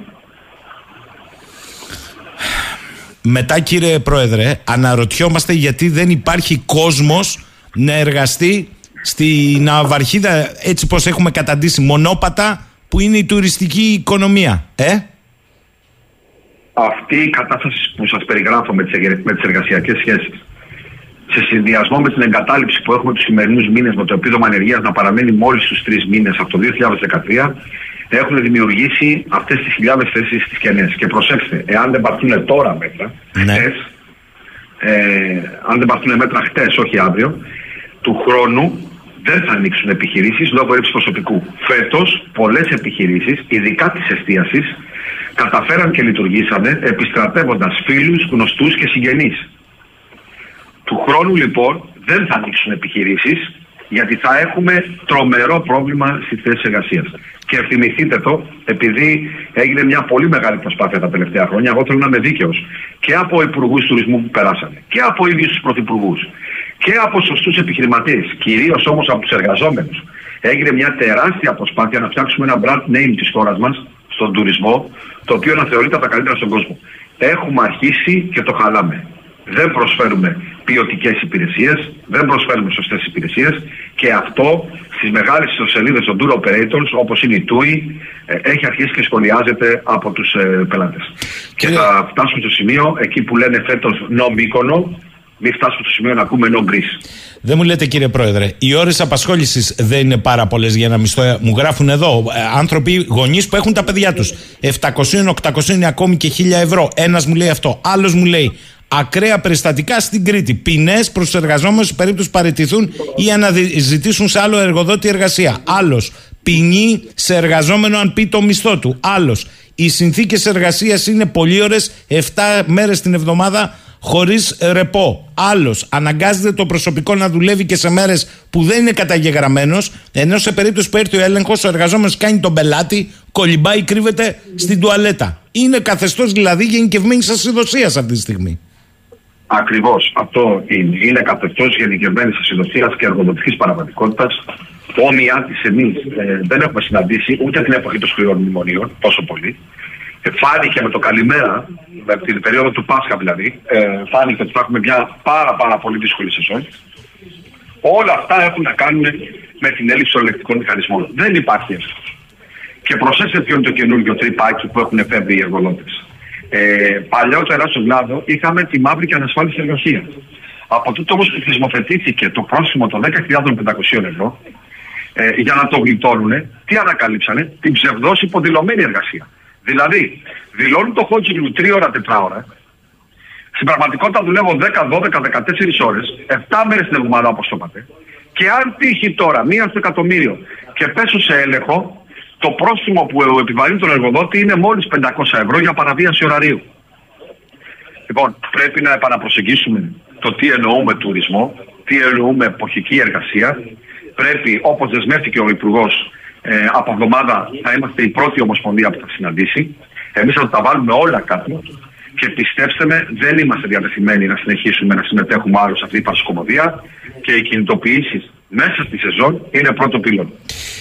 Μετά κύριε Πρόεδρε, αναρωτιόμαστε γιατί δεν υπάρχει κόσμος να εργαστεί στην Ναυαρχίδα έτσι πως έχουμε καταντήσει μονόπατα που είναι η τουριστική οικονομία. Ε; Αυτή η κατάσταση που σας περιγράφω με τις, με τις εργασιακές σχέσεις σε συνδυασμό με την εγκατάλειψη που έχουμε τους σημερινούς μήνες με το επίδομα ανεργίας να παραμένει μόλις στους τρεις μήνες από το 2013, έχουν δημιουργήσει αυτές τις χιλιάδες θέσεις στι κενέ. Και προσέξτε, εάν δεν πάρθουν τώρα μέτρα, Ναι. χτες, ε, αν δεν πάρθουν μέτρα χτε, όχι αύριο, του χρόνου δεν θα ανοίξουν επιχειρήσεις λόγω έλλειψης προσωπικού. Φέτος, πολλές επιχειρήσεις, ειδικά της εστίασης, καταφέραν και λειτουργήσανε επιστρατεύοντας φίλους, γνωστούς και συγγενείς. Του χρόνου λοιπόν δεν θα ανοίξουν επιχειρήσεις γιατί θα έχουμε τρομερό πρόβλημα στη θέση εργασίας. Και θυμηθείτε το, επειδή έγινε μια πολύ μεγάλη προσπάθεια τα τελευταία χρόνια, εγώ θέλω να είμαι δίκαιος και από υπουργούς τουρισμού που περάσανε και από ίδιους τους πρωθυπουργούς και από σωστούς επιχειρηματίες, κυρίως όμως από τους εργαζόμενους. Έγινε μια τεράστια προσπάθεια να φτιάξουμε ένα brand name της χώρας μας στον τουρισμό, το οποίο να θεωρείται από τα καλύτερα στον κόσμο. Έχουμε αρχίσει και το χαλάμε δεν προσφέρουμε ποιοτικές υπηρεσίες, δεν προσφέρουμε σωστές υπηρεσίες και αυτό στις μεγάλες ιστοσελίδες των tour operators όπως είναι η TUI ε, έχει αρχίσει και σχολιάζεται από τους πελάτες. Και Κύριε- θα φτάσουμε στο σημείο εκεί που λένε φέτος no Μύκονο, μην φτάσουμε στο σημείο να ακούμε no Greece. Δεν μου λέτε κύριε Πρόεδρε, οι ώρες απασχόλησης δεν είναι πάρα πολλές για να μισθώ. Μου γράφουν εδώ ε, άνθρωποι, γονείς που έχουν τα παιδιά τους. 700, 800 ακόμη και 1000 ευρώ. Ένας μου λέει αυτό. Άλλος μου λέει ακραία περιστατικά στην Κρήτη. Ποινές προς τους εργαζόμενους σε περίπτωση παραιτηθούν ή αναζητήσουν σε άλλο εργοδότη εργασία. Άλλος. Ποινή σε εργαζόμενο αν πει το μισθό του. Άλλος. Οι συνθήκες εργασίας είναι πολύ ώρε, 7 μέρες την εβδομάδα χωρίς ρεπό. Άλλος, αναγκάζεται το προσωπικό να δουλεύει και σε μέρες που δεν είναι καταγεγραμμένος, ενώ σε περίπτωση που έρθει ο έλεγχος, ο εργαζόμενος κάνει τον πελάτη, κολυμπάει, κρύβεται στην τουαλέτα. Είναι καθεστώς δηλαδή γενικευμένης ασυδοσίας αυτή τη στιγμή. Ακριβώς αυτό είναι. Είναι καθεστώ γενικευμένη ασυδοσία και εργοδοτικής παραγωγικότητα. Όμοια της εμείς ε, δεν έχουμε συναντήσει ούτε την εποχή των σκληρών μνημονίων, τόσο πολύ. Ε, φάνηκε με το καλημέρα, με την περίοδο του Πάσχα δηλαδή, ε, φάνηκε ότι θα έχουμε μια πάρα, πάρα πολύ δύσκολη σεζόν. Όλα αυτά έχουν να κάνουν με την έλλειψη των ελεκτικών μηχανισμών. Δεν υπάρχει έσχος. Και προσέξτε ποιο είναι το καινούργιο τρυπάκι που έχουν εφεύρει οι εργοδότες. Ε, παλιότερα στον κλάδο είχαμε τη μαύρη και ανασφάλιση εργασία. Από τούτο όμως που θεσμοθετήθηκε το πρόσημο των 10.500 ευρώ, ε, για να το γλιτώνουν, τι ανακαλύψανε, την ψευδό υποδηλωμένη εργασία. Δηλαδή, δηλώνουν το χόντζιλου 3 ώρα, 4 ώρα, στην πραγματικότητα δουλεύω 10, 12, 14 ώρες, 7 μέρες την εβδομάδα όπως το είπατε. Και αν τύχει τώρα μία στο εκατομμύριο και πέσω σε έλεγχο, το πρόστιμο που επιβαρύνει τον εργοδότη είναι μόλις 500 ευρώ για παραβίαση ωραρίου. Λοιπόν, πρέπει να επαναπροσεγγίσουμε το τι εννοούμε τουρισμό, τι εννοούμε εποχική εργασία. Πρέπει, όπως δεσμεύτηκε ο Υπουργός, ε, από εβδομάδα θα είμαστε η πρώτη ομοσπονδία που θα συναντήσει. Εμείς θα τα βάλουμε όλα κάτω και πιστέψτε με, δεν είμαστε διατεθειμένοι να συνεχίσουμε να συμμετέχουμε άλλο σε αυτή την πασοκομωδία και οι κινητοποιήσεις μέσα στη σεζόν είναι πρώτο πύλων.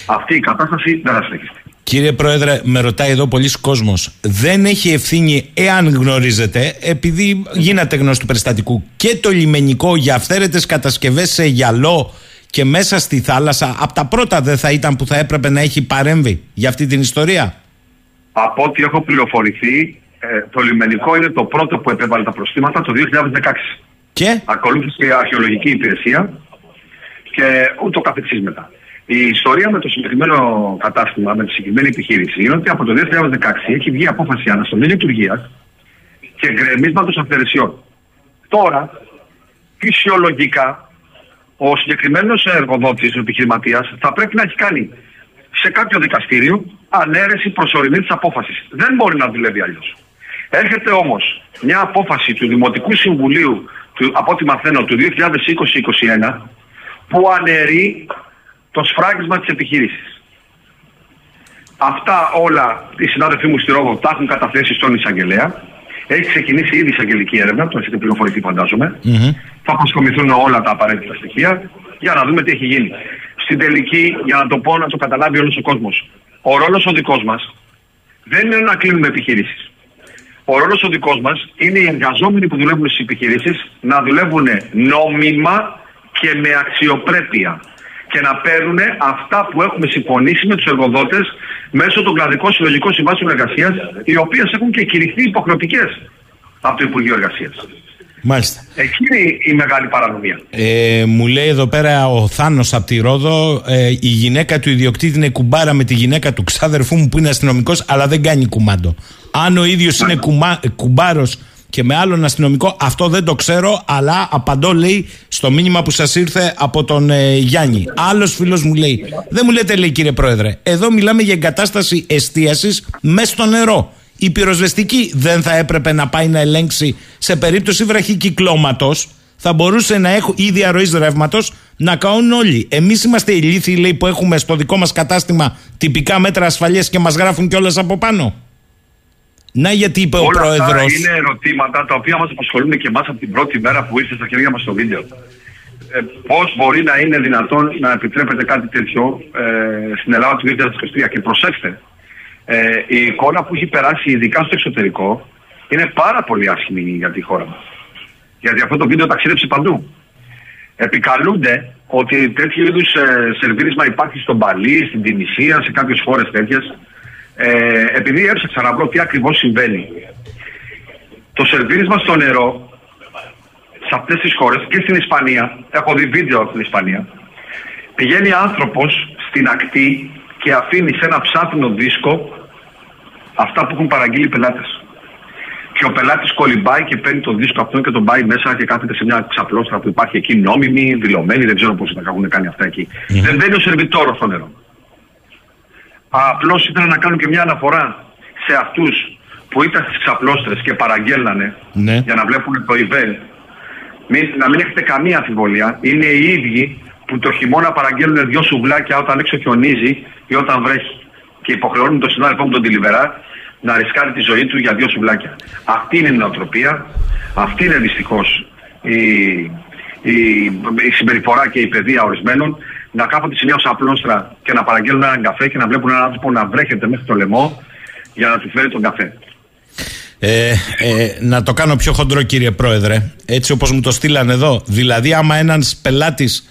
Αυτή η κατάσταση δεν θα συνεχιστεί. Κύριε Πρόεδρε, με ρωτάει εδώ πολλοί κόσμος. Δεν έχει ευθύνη, εάν γνωρίζετε, επειδή γίνατε γνώση του περιστατικού, και το λιμενικό για αυθαίρετες κατασκευές σε γυαλό και μέσα στη θάλασσα. Από τα πρώτα δεν θα ήταν που θα έπρεπε να έχει παρέμβει για αυτή την ιστορία; Από ό,τι έχω πληροφορηθεί, ε, το λιμενικό είναι το πρώτο που επέβαλε τα προστήματα το 2016. Και; Ακολούθησε η αρχαιολογική υπηρεσία και ούτω καθεξής μετά. Η ιστορία με το συγκεκριμένο κατάστημα, με τη συγκεκριμένη επιχείρηση, είναι ότι από το 2016 έχει βγει απόφαση αναστολής λειτουργίας και γκρεμίσματος αυθαιρεσιών. Τώρα, φυσιολογικά, ο συγκεκριμένος εργοδότης, ο επιχειρηματίας, θα πρέπει να έχει κάνει σε κάποιο δικαστήριο ανέρεση προσωρινής της απόφασης. Δεν μπορεί να δουλεύει αλλιώς. Έρχεται όμως μια απόφαση του Δημοτικού Συμβουλίου, του, από ό,τι μαθαίνω, του 2020-2021, που αναιρεί το σφράγισμα της επιχείρησης. Αυτά όλα οι συνάδελφοί μου στη Ρόδο τα έχουν καταθέσει στον εισαγγελέα Έχει ξεκινήσει ήδη εισαγγελική έρευνα, το έχετε πληροφορηθεί φαντάζομαι. Θα προσκομιθούν όλα τα απαραίτητα στοιχεία για να δούμε τι έχει γίνει. Στην τελική, για να το πω, να το καταλάβει όλος ο κόσμος. Ο ρόλος ο δικός μας δεν είναι να κλείνουμε επιχειρήσεις. Ο ρόλος ο δικός μας είναι οι εργαζόμενοι που δουλεύουν στις επιχειρήσεις να δουλεύουν νόμιμα και με αξιοπρέπεια και να παίρνουν αυτά που έχουμε συμφωνήσει με τους εργοδότες μέσω των κλαδικών συλλογικών συμβάσεων εργασίας, οι οποίες έχουν και κηρυχθεί υποχρεωτικές από το Υπουργείο Εργασίας. Μάλιστα. Εκεί είναι η μεγάλη παρανομία. Ε, μου λέει εδώ πέρα ο Θάνος από τη Ρόδο, ε, η γυναίκα του ιδιοκτήτη είναι κουμπάρα με τη γυναίκα του ξάδερφού μου που είναι αστυνομικός, αλλά δεν κάνει κουμάντο. Αν ο ίδιος είναι κουμπάρος και με άλλον αστυνομικό, αυτό δεν το ξέρω, αλλά απαντώ λέει στο μήνυμα που σας ήρθε από τον ε, Γιάννη. Άλλος φίλος μου λέει, δεν μου λέτε λέει κύριε Πρόεδρε, εδώ μιλάμε για εγκατάσταση εστίασης μέσα στο νερό. Η πυροσβεστική δεν θα έπρεπε να πάει να ελέγξει σε περίπτωση βραχικυκλώματος. Θα μπορούσε να έχουν ή διαρροή ρεύματος να κάνουν όλοι. Εμείς είμαστε οι λύθοι λέει, που έχουμε στο δικό μας κατάστημα τυπικά μέτρα ασφαλείας και μας γράφουν κιόλας από πάνω. Να γιατί είπε Όλα ο πρόεδρος. Αυτά είναι ερωτήματα τα οποία μας απασχολούν και εμάς από την πρώτη μέρα που ήρθε στα χέρια μας το βίντεο. Ε, Πώς μπορεί να είναι δυνατόν να επιτρέπεται κάτι τέτοιο ε, στην Ελλάδα του 2023. Και προσέξτε, ε, η εικόνα που έχει περάσει ειδικά στο εξωτερικό είναι πάρα πολύ άσχημη για τη χώρα μας. Γιατί αυτό το βίντεο ταξίδεψε παντού. Επικαλούνται ότι τέτοιου είδους ε, σερβίρισμα υπάρχει στον Παλί, στην Τινησία, σε κάποιες χώρες τέτοιες. Ε, επειδή έψαξα να βρω τι ακριβώς συμβαίνει. Το σερβίρισμα στο νερό σε αυτές τις χώρες και στην Ισπανία, έχω δει βίντεο από την Ισπανία, πηγαίνει άνθρωπος στην ακτή και αφήνει σε ένα ψάφινο δίσκο αυτά που έχουν παραγγείλει οι πελάτες. Και ο πελάτης κολυμπάει και παίρνει το δίσκο αυτό και τον πάει μέσα και κάθεται σε μια ξαπλώστρα που υπάρχει εκεί, νόμιμη, δηλωμένη, δεν ξέρω πώς τα έχουν κάνει αυτά εκεί. Δεν μπαίνει ο σερβιτόρος στο νερό. Απλώς ήθελα να κάνω και μια αναφορά σε αυτούς που ήταν στις ξαπλώστρες και παραγγέλνανε Ναι. για να βλέπουν το event. Μην, να μην έχετε καμία αμφιβολία. Είναι οι ίδιοι που το χειμώνα παραγγέλνουν δυο σουβλάκια όταν έξω χιονίζει ή όταν βρέχει. Και υποχρεώνουν τον συνάδελφό μου τον Τιλιβερά να ρισκάρει τη ζωή του για δύο σουβλάκια. Αυτή είναι η νοοτροπία. Αυτή είναι δυστυχώς η, η, η συμπεριφορά και η παιδεία ορισμένων να κάθονται σε μια απλόστρα και να παραγγέλνουν έναν καφέ και να βλέπουν έναν άνθρωπο να βρέχεται μέχρι το λαιμό για να του φέρει τον καφέ. Ε, ε, να το κάνω πιο χοντρό κύριε Πρόεδρε. Έτσι όπως μου το στείλαν εδώ. Δηλαδή άμα ένας πελάτης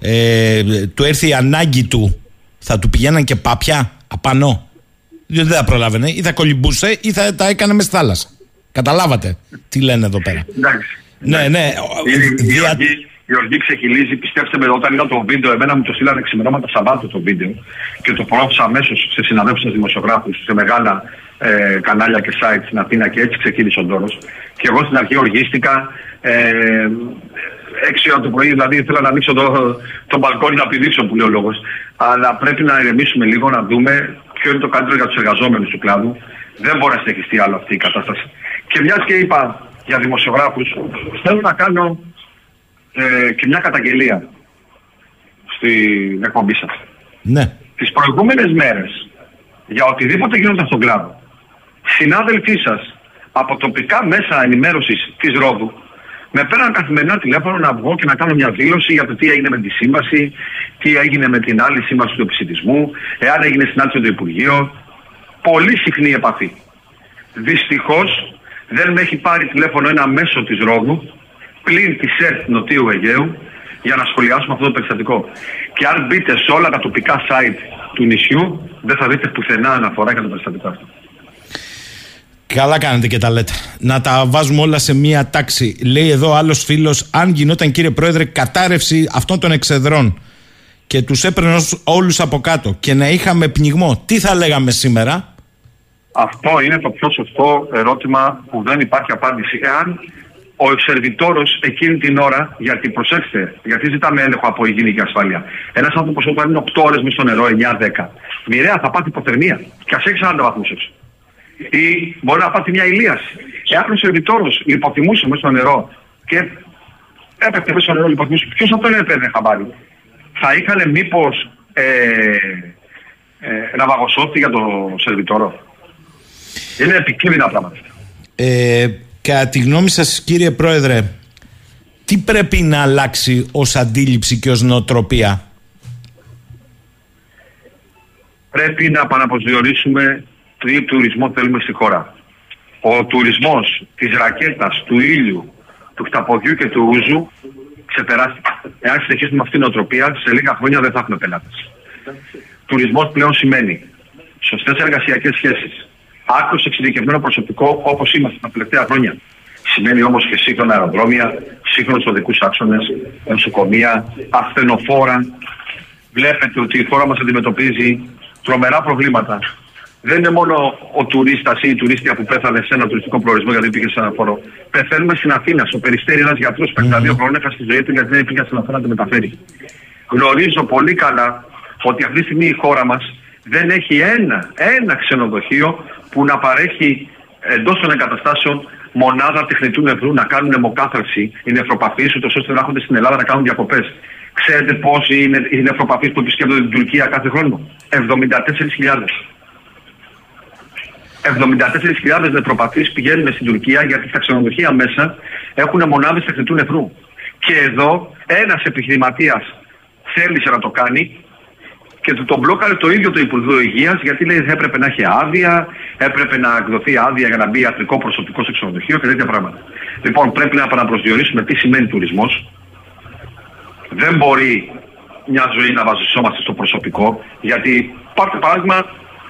ε, Του έρθει η ανάγκη του Θα του πηγαίναν και πάπια Απανώ Διότι δεν θα προλάβαινε. Ή θα κολυμπούσε ή θα τα έκανε μες στη θάλασσα. Καταλάβατε τι λένε εδώ πέρα. Εντάξει. Ναι ναι. Η, η, δια- οργή, η οργή ξεχυλίζει, πιστέψτε με, όταν είδα το βίντεο, εμένα μου το στείλανε ξημερώματα Σαββάτου το βίντεο και το προώθησα αμέσως σε συναδέλφους σας δημοσιογράφους, σε μεγάλα ε, κανάλια και sites στην Αθήνα και έτσι ξεκίνησε ο Ντόρο. Και εγώ στην αρχή οργίστηκα. Ε, έξι ώρα το πρωί, δηλαδή ήθελα να ανοίξω το, το μπαλκόνι να πηδήξω που λέει ο λόγος. Αλλά πρέπει να ηρεμήσουμε λίγο, να δούμε ποιο είναι το καλύτερο για τους εργαζόμενους του κλάδου. Δεν μπορεί να συνεχιστεί άλλο αυτή η κατάσταση. Και μιας και είπα για δημοσιογράφους, θέλω να κάνω ε, και μια καταγγελία στην εκπομπή σας. Ναι Τις προηγούμενες μέρες, για οτιδήποτε γίνονταν στον κλάδο, συνάδελφοί σας από τοπικά μέσα ενημέρωσης της Ρόδου με πέραν καθημερινά τηλέφωνο να βγω και να κάνω μια δήλωση για το τι έγινε με τη σύμβαση, τι έγινε με την άλλη σύμβαση του επισητισμού, εάν έγινε συνάντηση με το Υπουργείο. Πολύ συχνή επαφή. Δυστυχώς δεν με έχει πάρει τηλέφωνο ένα μέσο της Ρόδου πλην της ΕΡΤ Νοτίου Αιγαίου για να σχολιάσουμε αυτό το περιστατικό. Και αν μπείτε σε όλα τα τοπικά site του νησιού, δεν θα δείτε πουθενά αναφορά για το περιστατικό αυτό. Καλά κάνετε και τα λέτε. Να τα βάζουμε όλα σε μία τάξη. Λέει εδώ άλλος φίλος, αν γινόταν κύριε Πρόεδρε κατάρρευση αυτών των εξεδρών και τους έπαιρνε όλους από κάτω και να είχαμε πνιγμό, τι θα λέγαμε σήμερα; Αυτό είναι το πιο σωστό ερώτημα που δεν υπάρχει απάντηση. Εάν ο εξερβιτόρος εκείνη την ώρα, γιατί προσέξτε, γιατί ζητάμε έλεγχο από υγιεινή και ασφάλεια. Ένας άνθρωπος όταν είναι 8 ώρες μέσα στο νερό, 9-10, μοιραία θα πάθει υποθερμία και ας έχει 40 βαθμούς έξω. Ή μπορεί να πάθει μια ηλίαση. Εάν ο σερβιτόρο λιποθυμούσε μέσα στο νερό και έπεφτε μέσα στο νερό λιποθυμούσε, ποιος θα τον έπαιρνε χαμπάρι; Θα είχαν μήπως ε, ε, ναυαγοσώτη για τον σερβιτόρο. Είναι επικίνδυνα πράγματα. Ε, κατά τη γνώμη σας κύριε Πρόεδρε, τι πρέπει να αλλάξει ως αντίληψη και ως νοοτροπία; Πρέπει να επαναπροσδιορίσουμε τι τουρισμό θέλουμε στη χώρα. Ο τουρισμός της ρακέτας, του ήλιου, του χταποδιού και του ούζου ξεπεράστηκε. Εάν συνεχίσουμε με αυτήν την οτροπία, σε λίγα χρόνια δεν θα έχουμε πελάτες. Τουρισμός πλέον σημαίνει σωστές εργασιακές σχέσεις, άκρως εξειδικευμένο προσωπικό όπως είμαστε τα τελευταία χρόνια. Σημαίνει όμως και σύγχρονα αεροδρόμια, σύγχρονους οδικούς άξονες, νοσοκομεία, ασθενοφόρα. Βλέπετε ότι η χώρα μας αντιμετωπίζει τρομερά προβλήματα. Δεν είναι μόνο ο τουρίστας ή η τουρίστια που πέθανε σε ένα τουριστικό προορισμό γιατί πήγε σε ένα φόρο. Πεθαίνουμε στην Αθήνα, στο περιστέρι ένας γιατρός που mm. δύο χρόνια έχασε τη ζωή του γιατί δεν πήγε στην Αθήνα να τη μεταφέρει. Γνωρίζω πολύ καλά ότι αυτή τη στιγμή η χώρα μας δεν έχει ένα, ένα ξενοδοχείο που να παρέχει εντός των εγκαταστάσεων μονάδα τεχνητού νευρού να κάνουν αιμοκάθαρση οι νευροπαθείς, ούτως ώστε να έρχονται στην Ελλάδα να κάνουν διακοπές. Ξέρετε πόσοι είναι οι νευροπαθείς που επισκέπτονται την Τουρκία κάθε χρόνο; 74.000. 74.000 νευροπαθείς πηγαίνουν στην Τουρκία γιατί στα ξενοδοχεία μέσα έχουν μονάδες τεχνητού νευρού. Και εδώ ένας επιχειρηματίας θέλησε να το κάνει και του τον μπλόκαρε το ίδιο το Υπουργείο Υγείας γιατί λέει ότι έπρεπε να έχει άδεια, έπρεπε να εκδοθεί άδεια για να μπει ιατρικό προσωπικό σε ξενοδοχείο και τέτοια πράγματα. Λοιπόν, πρέπει να επαναπροσδιορίσουμε τι σημαίνει τουρισμός. Δεν μπορεί μια ζωή να βασισόμαστε στο προσωπικό, γιατί πάρτε παράδειγμα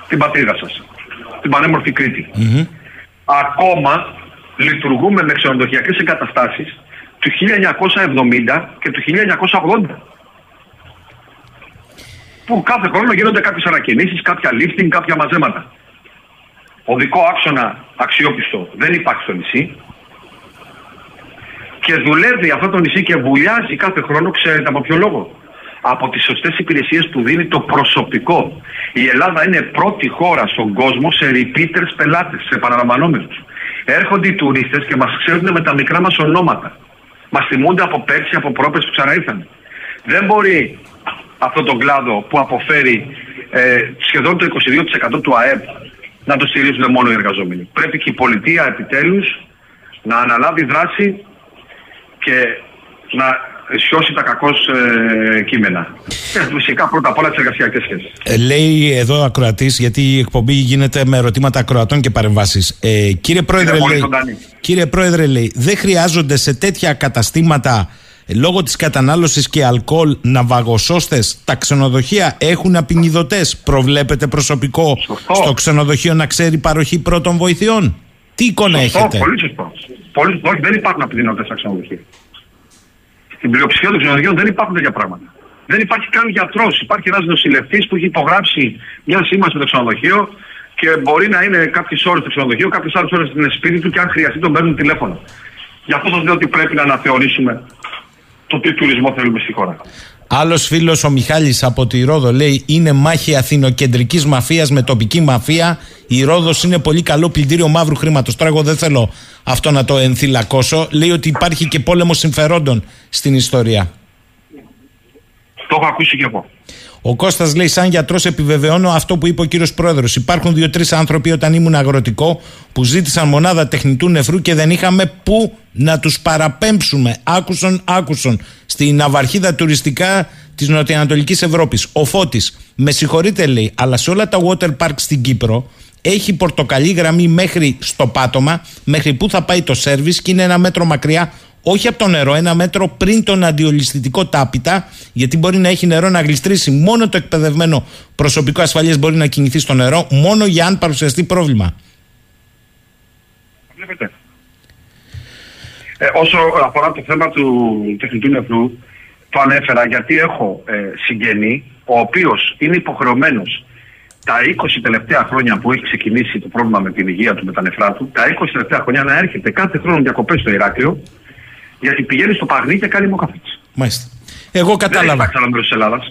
την πατρίδα σας, την πανέμορφη Ακόμα λειτουργούμε με ξενοδοχειακές εγκαταστάσεις του 1970 και του 1980 που κάθε χρόνο γίνονται κάποιες ανακοινήσεις, κάποια lifting, κάποια μαζέματα. Οδικό άξονα αξιόπιστο δεν υπάρχει στο νησί. Και δουλεύει αυτό το νησί και βουλιάζει κάθε χρόνο, ξέρετε από ποιο λόγο. Από τις σωστές υπηρεσίες που δίνει το προσωπικό. Η Ελλάδα είναι πρώτη χώρα στον κόσμο σε repeaters πελάτες, σε παραλαμβανόμενους. Έρχονται οι τουρίστες και μας ξέρουν με τα μικρά μας ονόματα. Μας θυμούνται από πέρσι, από πρόπες που ξαναήρθαν. Δεν μπορεί αυτόν τον κλάδο που αποφέρει ε, σχεδόν το 22% του ΑΕΠ να το στηρίζουν μόνο οι εργαζόμενοι. Πρέπει και η πολιτεία επιτέλους να αναλάβει δράση και να σιώσει τα κακώς ε, κείμενα. Και φυσικά πρώτα απ' όλα τις εργασιακές σχέσεις. Ε, λέει εδώ ακροατής, γιατί η εκπομπή γίνεται με ερωτήματα ακροατών και παρεμβάσεις. Ε, κύριε, Πρόεδρε, λέει, κύριε Πρόεδρε, λέει, δεν χρειάζονται σε τέτοια καταστήματα λόγω της κατανάλωσης και αλκοόλ ναυαγοσώστες τα ξενοδοχεία έχουν απεινιδωτές. Προβλέπετε προσωπικό στο ξενοδοχείο να ξέρει παροχή πρώτων βοηθειών; Τι εικόνα σωστό, έχετε; πολύ σωστό. Πολύ σωστό, δεν υπάρχουν απεινιδωτές στα ξενοδοχεία. Στην πλειοψηφία των ξενοδοχείων δεν υπάρχουν τέτοια πράγματα. Δεν υπάρχει καν γιατρός. Υπάρχει ένας νοσηλευτής που έχει υπογράψει μια σύμβαση με το ξενοδοχείο και μπορεί να είναι κάποιες ώρες στο ξενοδοχείο, κάποιες άλλες ώρες στην σπίτι του και αν χρειαστεί τον παίρνουν τηλέφωνο. Γι' αυτό σας λέω ότι πρέπει να αναθεωρήσουμε το τι τουρισμό θέλουμε στη χώρα. Άλλος φίλος ο Μιχάλης από τη Ρόδο λέει: Είναι μάχη αθηνοκεντρικής μαφίας με τοπική μαφία. Η Ρόδος είναι πολύ καλό πλυντήριο μαύρου χρήματος. Τώρα, εγώ δεν θέλω αυτό να το ενθυλακώσω. Λέει ότι υπάρχει και πόλεμος συμφερόντων στην ιστορία. Το έχω ακούσει και εγώ. Ο Κώστας λέει: Σαν γιατρός, επιβεβαιώνω αυτό που είπε ο κύριος Πρόεδρος. Υπάρχουν δύο-τρεις άνθρωποι όταν ήμουν αγροτικό που ζήτησαν μονάδα τεχνητού νεφρού και δεν είχαμε πού να τους παραπέμψουμε. Άκουσον, άκουσον. Στην ναυαρχίδα τουριστικά της Νοτιοανατολικής Ευρώπης. Ο Φώτης, με συγχωρείτε λέει, αλλά σε όλα τα water park στην Κύπρο έχει πορτοκαλί γραμμή μέχρι στο πάτωμα, μέχρι που θα πάει το σερβις και είναι ένα μέτρο μακριά όχι από το νερό, ένα μέτρο πριν τον αντιολισθητικό τάπητα, γιατί μπορεί να έχει νερό να γλιστρήσει. Μόνο το εκπαιδευμένο προσωπικό ασφαλείας μπορεί να κινηθεί στο νερό, μόνο για αν παρουσιαστεί πρόβλημα. Βλέπετε. Ε, όσο αφορά το θέμα του τεχνητού νεφρού, το ανέφερα γιατί έχω ε, συγγενή, ο οποίος είναι υποχρεωμένος τα 20 τελευταία χρόνια που έχει ξεκινήσει το πρόβλημα με την υγεία του, με τα νεφρά του, τα 20 τελευταία χρόνια να έρχεται κάθε χρόνο διακοπές στο Ηράκλειο γιατί πηγαίνεις στο παγνί και κάνει μοκαφίτσι. Μάλιστα. Εγώ κατάλαβα.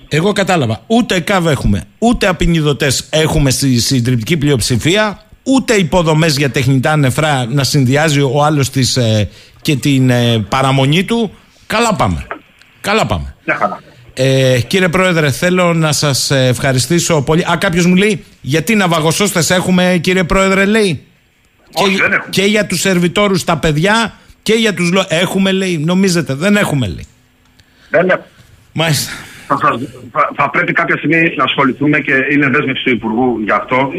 Εγώ κατάλαβα. Ούτε ΚΑΒ έχουμε, ούτε απεινιδωτές έχουμε στη συντριπτική πλειοψηφία, ούτε υποδομές για τεχνητά νεφρά να συνδυάζει ο άλλος ε, και την ε, παραμονή του. Καλά πάμε. Καλά πάμε. Ε, κύριε Πρόεδρε, θέλω να σας ευχαριστήσω πολύ. Α, κάποιος μου λέει, γιατί ναυαγοσώστες έχουμε, κύριε Πρόεδρε, λέει. Όχι, και, δεν έχουμε. και για τους σερβιτόρους τα παιδιά και για τους. Έχουμε λέει, νομίζετε, δεν έχουμε λέει. Δεν έχουμε. Μάλιστα. Θα, σας- θα, θα πρέπει κάποια στιγμή να ασχοληθούμε και είναι δέσμευση του Υπουργού γι' αυτό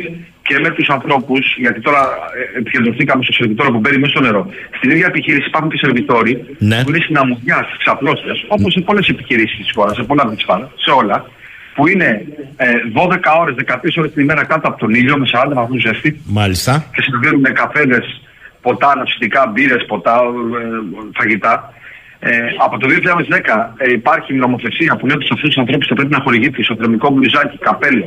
και με τους ανθρώπους, γιατί τώρα ε, επικεντρωθήκαμε στο σερβιτόρο που μπαίνει μέσα στο νερό. Στην ίδια επιχείρηση υπάρχουν και σερβιτόροι Ναι. που είναι συναμμουδιά στι ξαπλώστε, όπως σε πολλές επιχειρήσεις της χώρας, σε πολλά μπιτσφάρα, σε όλα, που είναι ε, 12 ώρες, 13 ώρες την ημέρα κάτω από τον ήλιο με 40 βαθμούς ζέστη Μάλιστα. και συνδέουν με καφέδε, ποτά, ναυσιστικά, μπύρες, ποτά, ε, φαγητά. Ε, από το 2010 ε, υπάρχει νομοθεσία που λέει ότι σε αυτούς τους ανθρώπους θα πρέπει να χορηγείται ισοδρομικό μπλουζάκι, καπέλο,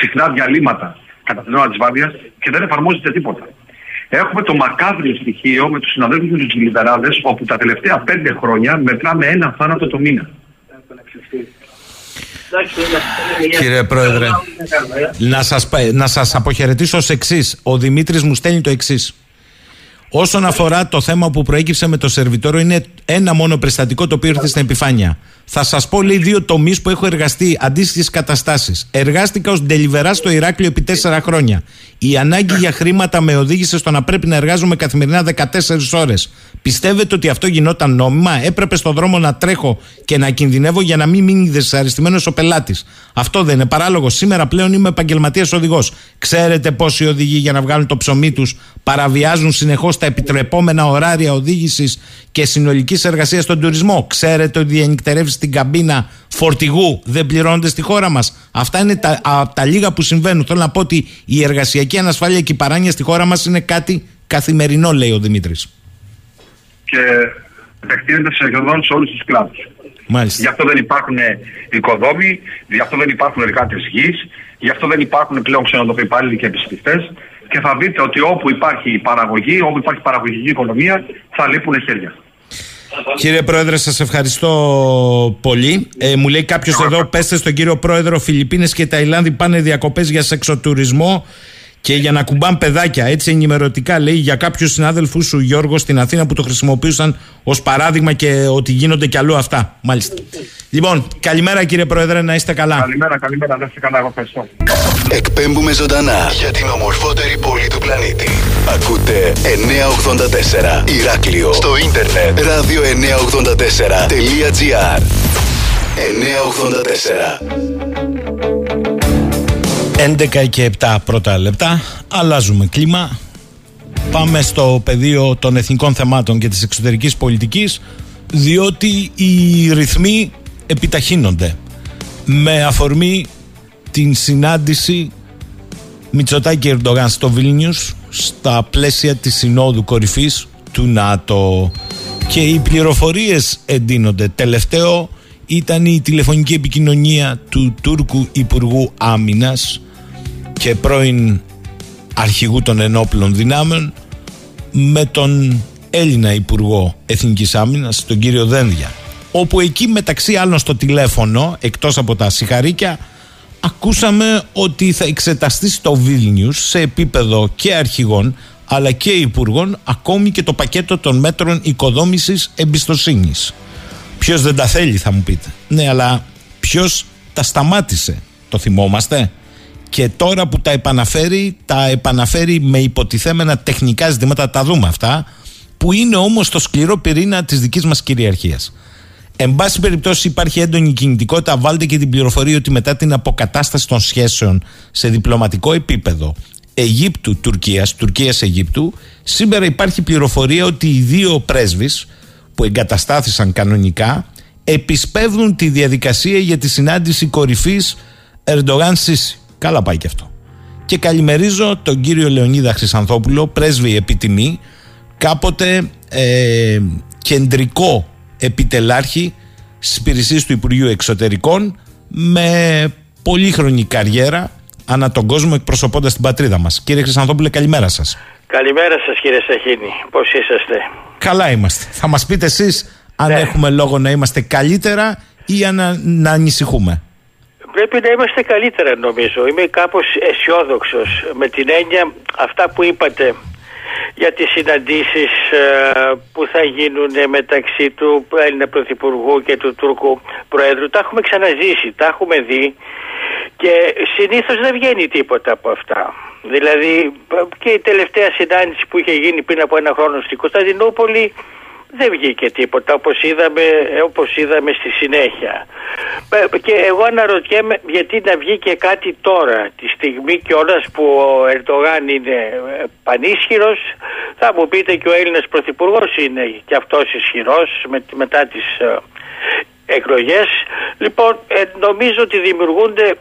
συχνά διαλύματα κατά την ώρα της βάρδιας και δεν εφαρμόζεται τίποτα. Έχουμε το μακάβριο στοιχείο με τους συναδέλφους μου τους Λιβεράδε, όπου τα τελευταία πέντε χρόνια μετράμε ένα θάνατο το μήνα. Κύριε Πρόεδρε, να σας, πα- να σας αποχαιρετήσω ως εξής. Ο Δημήτρης μου στέλνει το εξής. Όσον αφορά το θέμα που προέκυψε με το σερβιτόρο, είναι ένα μόνο περιστατικό το οποίο ήρθε στην επιφάνεια. Θα σας πω λέει δύο τομείς που έχω εργαστεί αντίστοιχες καταστάσεις. Εργάστηκα ως ντελιβερά στο Ηράκλειο επί τέσσερα χρόνια. Η ανάγκη για χρήματα με οδήγησε στο να πρέπει να εργάζομαι καθημερινά 14 ώρες. Πιστεύετε ότι αυτό γινόταν νόμιμα, έπρεπε στον δρόμο να τρέχω και να κινδυνεύω για να μην μείνει δυσαρεστημένος ο πελάτης. Αυτό δεν είναι παράλογο. Σήμερα πλέον είμαι επαγγελματίας οδηγός. Ξέρετε πόσοι οδηγοί για να βγάλουν το ψωμί τους παραβιάζουν συνεχώς τα επιτρεπόμενα ωράρια οδήγησης και συνολικής εργασίας στον τουρισμό. Ξέρετε ότι οι ενυκτερεύσεις στην καμπίνα φορτηγού δεν πληρώνονται στη χώρα μας. Αυτά είναι τα, α, τα λίγα που συμβαίνουν. Θέλω να πω ότι η εργασιακή ανασφάλεια και η παράνοια στη χώρα μας είναι κάτι καθημερινό, λέει ο Δημήτρης. Και επεκτείνεται σε σχεδόν σε όλους τους κλάδους. Γι' Μάλιστα. αυτό δεν υπάρχουν οικοδόμοι, γι' αυτό δεν υπάρχουν εργάτες γης, γι' αυτό δεν υπάρχουν πλέον ξενοδοχοϊπάλληλοι και επιστηστέ. Και θα δείτε ότι όπου υπάρχει παραγωγή, όπου υπάρχει παραγωγική οικονομία, θα λείπουν χέρια. Κύριε Πρόεδρε, σας ευχαριστώ πολύ. Ε, μου λέει κάποιος εδώ, πέστε στον κύριο Πρόεδρο, Φιλιππίνες και Ταϊλάνδη πάνε διακοπές για σεξοτουρισμό και για να κουμπάν παιδάκια. Έτσι ενημερωτικά λέει για κάποιους συνάδελφου σου, Γιώργο, στην Αθήνα που το χρησιμοποιούσαν ως παράδειγμα και ότι γίνονται κι αλλού αυτά. Μάλιστα. Λοιπόν, καλημέρα κύριε Πρόεδρε, να είστε καλά. Καλημέρα, καλημέρα, να είστε καλά, εγώ ευχαριστώ. Εκπέμπουμε ζωντανά για την ομορφότερη πόλη του πλανήτη. Ακούτε 984 Ηράκλειο στο ίντερνετ radio984.gr 984 11 και 7 πρώτα λεπτά. Αλλάζουμε κλίμα. Πάμε στο πεδίο των εθνικών θεμάτων και της εξωτερικής πολιτικής διότι οι ρυθμοί επιταχύνονται με αφορμή την συνάντηση Μητσοτάκη Ερντογάν στο Βίλνιους στα πλαίσια της Συνόδου Κορυφής του ΝΑΤΟ και οι πληροφορίες εντείνονται. Τελευταίο ήταν η τηλεφωνική επικοινωνία του Τούρκου Υπουργού Άμυνας και πρώην αρχηγού των ενόπλων δυνάμεων με τον Έλληνα Υπουργό Εθνικής Άμυνας, τον κύριο Δένδια όπου εκεί μεταξύ άλλων στο τηλέφωνο εκτός από τα συγχαρήκια ακούσαμε ότι θα εξεταστεί στο Βίλνιους σε επίπεδο και αρχηγών αλλά και υπουργών ακόμη και το πακέτο των μέτρων οικοδόμησης εμπιστοσύνης. Ποιος δεν τα θέλει θα μου πείτε. Ναι αλλά ποιος τα σταμάτησε. Το θυμόμαστε; Και τώρα που τα επαναφέρει, τα επαναφέρει με υποτιθέμενα τεχνικά ζητήματα, τα δούμε αυτά, που είναι όμως το σκληρό πυρήνα της δικής μας κυριαρχίας. Εν πάση περιπτώσει υπάρχει έντονη κινητικότητα. Βάλτε και την πληροφορία ότι μετά την αποκατάσταση των σχέσεων σε διπλωματικό επίπεδο Αιγύπτου, Τουρκίας, Τουρκίας, Αιγύπτου, σήμερα υπάρχει πληροφορία ότι οι δύο πρέσβεις που εγκαταστάθησαν κανονικά επισπεύδουν τη διαδικασία για τη συνάντηση κορυφής Ερντογάν Σίση. Καλά πάει και αυτό. Και καλημερίζω τον κύριο Λεωνίδα Χρυσανθόπουλο, πρέσβη επιτιμή, κάποτε ε, κεντρικό επιτελάρχη στις υπηρεσίες του Υπουργείου Εξωτερικών με πολύχρονη καριέρα ανά τον κόσμο εκπροσωπώντας την πατρίδα μας. Κύριε Χρυσανθόπουλε, καλημέρα σας. Καλημέρα σας κύριε Σαχίνη. Πώς είσαστε; Καλά είμαστε. Θα μας πείτε εσείς αν Ναι. έχουμε λόγο να είμαστε καλύτερα ή να, να ανησυχούμε. Πρέπει να είμαστε καλύτερα νομίζω. Είμαι κάπως αισιόδοξος με την έννοια αυτά που είπατε για τις συναντήσεις ε, που θα γίνουν μεταξύ του Έλληνα Πρωθυπουργού και του Τούρκου Προέδρου. Τα έχουμε ξαναζήσει, τα έχουμε δει Και συνήθως δεν βγαίνει τίποτα από αυτά. Δηλαδή και η τελευταία συνάντηση που είχε γίνει πριν από ένα χρόνο στην Κωνσταντινούπολη δεν βγήκε τίποτα όπως είδαμε, όπως είδαμε στη συνέχεια. Ε, και εγώ αναρωτιέμαι γιατί να βγει και κάτι τώρα τη στιγμή και όλας που ο Ερντογάν είναι ε, πανίσχυρος θα μου πείτε και ο Έλληνας Πρωθυπουργός είναι και αυτός ισχυρός με, μετά τις ε, εκλογές. Λοιπόν νομίζω ότι δημιουργούνται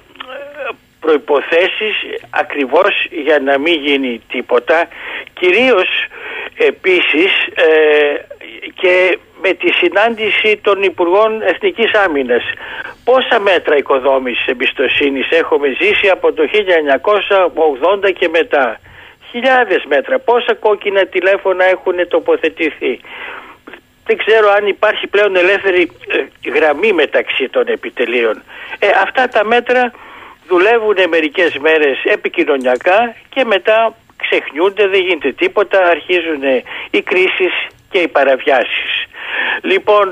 προϋποθέσεις ακριβώς για να μην γίνει τίποτα κυρίως επίσης και με τη συνάντηση των Υπουργών Εθνικής Άμυνας. Πόσα μέτρα οικοδόμησης εμπιστοσύνης έχουμε ζήσει από το 1980 και μετά; Χιλιάδες μέτρα. Πόσα κόκκινα τηλέφωνα έχουν τοποθετηθεί; Δεν ξέρω αν υπάρχει πλέον ελεύθερη ε, γραμμή μεταξύ των επιτελείων. Ε, αυτά τα μέτρα δουλεύουν μερικές μέρες επικοινωνιακά και μετά ξεχνιούνται, δεν γίνεται τίποτα, αρχίζουν οι κρίσεις και οι παραβιάσεις. Λοιπόν,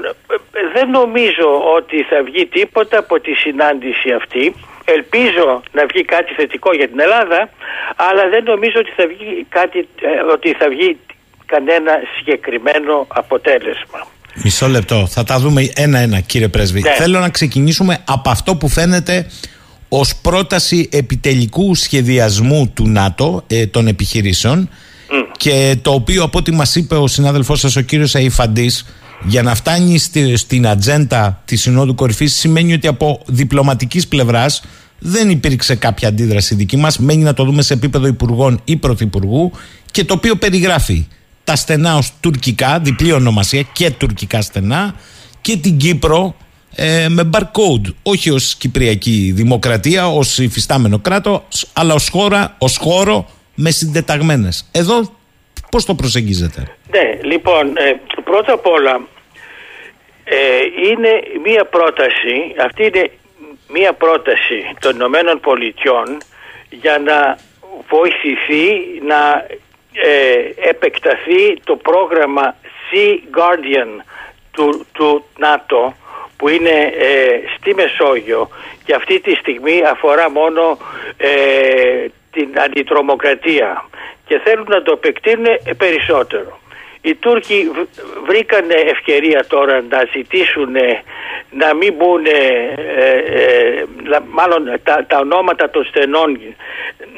δεν νομίζω ότι θα βγει τίποτα από τη συνάντηση αυτή. Ελπίζω να βγει κάτι θετικό για την Ελλάδα, αλλά δεν νομίζω ότι θα βγει, κάτι, ε, ότι θα βγει κανένα συγκεκριμένο αποτέλεσμα. Μισό λεπτό, θα τα δούμε ένα-ένα κύριε Πρέσβη. Ναι. Θέλω να ξεκινήσουμε από αυτό που φαίνεται ως πρόταση επιτελικού σχεδιασμού του ΝΑΤΟ ε, των επιχειρήσεων και το οποίο από ό,τι μας είπε ο συνάδελφός σας ο κύριος Αϊφαντής για να φτάνει στη, στην ατζέντα της Συνόδου Κορυφής σημαίνει ότι από διπλωματικής πλευράς δεν υπήρξε κάποια αντίδραση δική μας. Μένει να το δούμε σε επίπεδο υπουργών ή πρωθυπουργού και το οποίο περιγράφει τα στενά ως τουρκικά, διπλή ονομασία και τουρκικά στενά και την Κύπρο ε, με barcode, όχι ως Κυπριακή Δημοκρατία, ως υφιστάμενο κράτος, αλλά ως χώρα, ως χώρο με συντεταγμένες. Εδώ πώς το προσεγγίζετε; Ναι, λοιπόν, ε, πρώτα απ' όλα ε, είναι μία πρόταση, αυτή είναι μία πρόταση των Ηνωμένων Πολιτειών για να βοηθηθεί να ε, επεκταθεί το πρόγραμμα Sea Guardian του, του ΝΑΤΟ που είναι στη Μεσόγειο και αυτή τη στιγμή αφορά μόνο την αντιτρομοκρατία και θέλουν να το επεκτείνουν περισσότερο. Οι Τούρκοι βρήκαν ευκαιρία τώρα να ζητήσουν να μην μπουν, ε, ε, μάλλον τα, τα ονόματα των στενών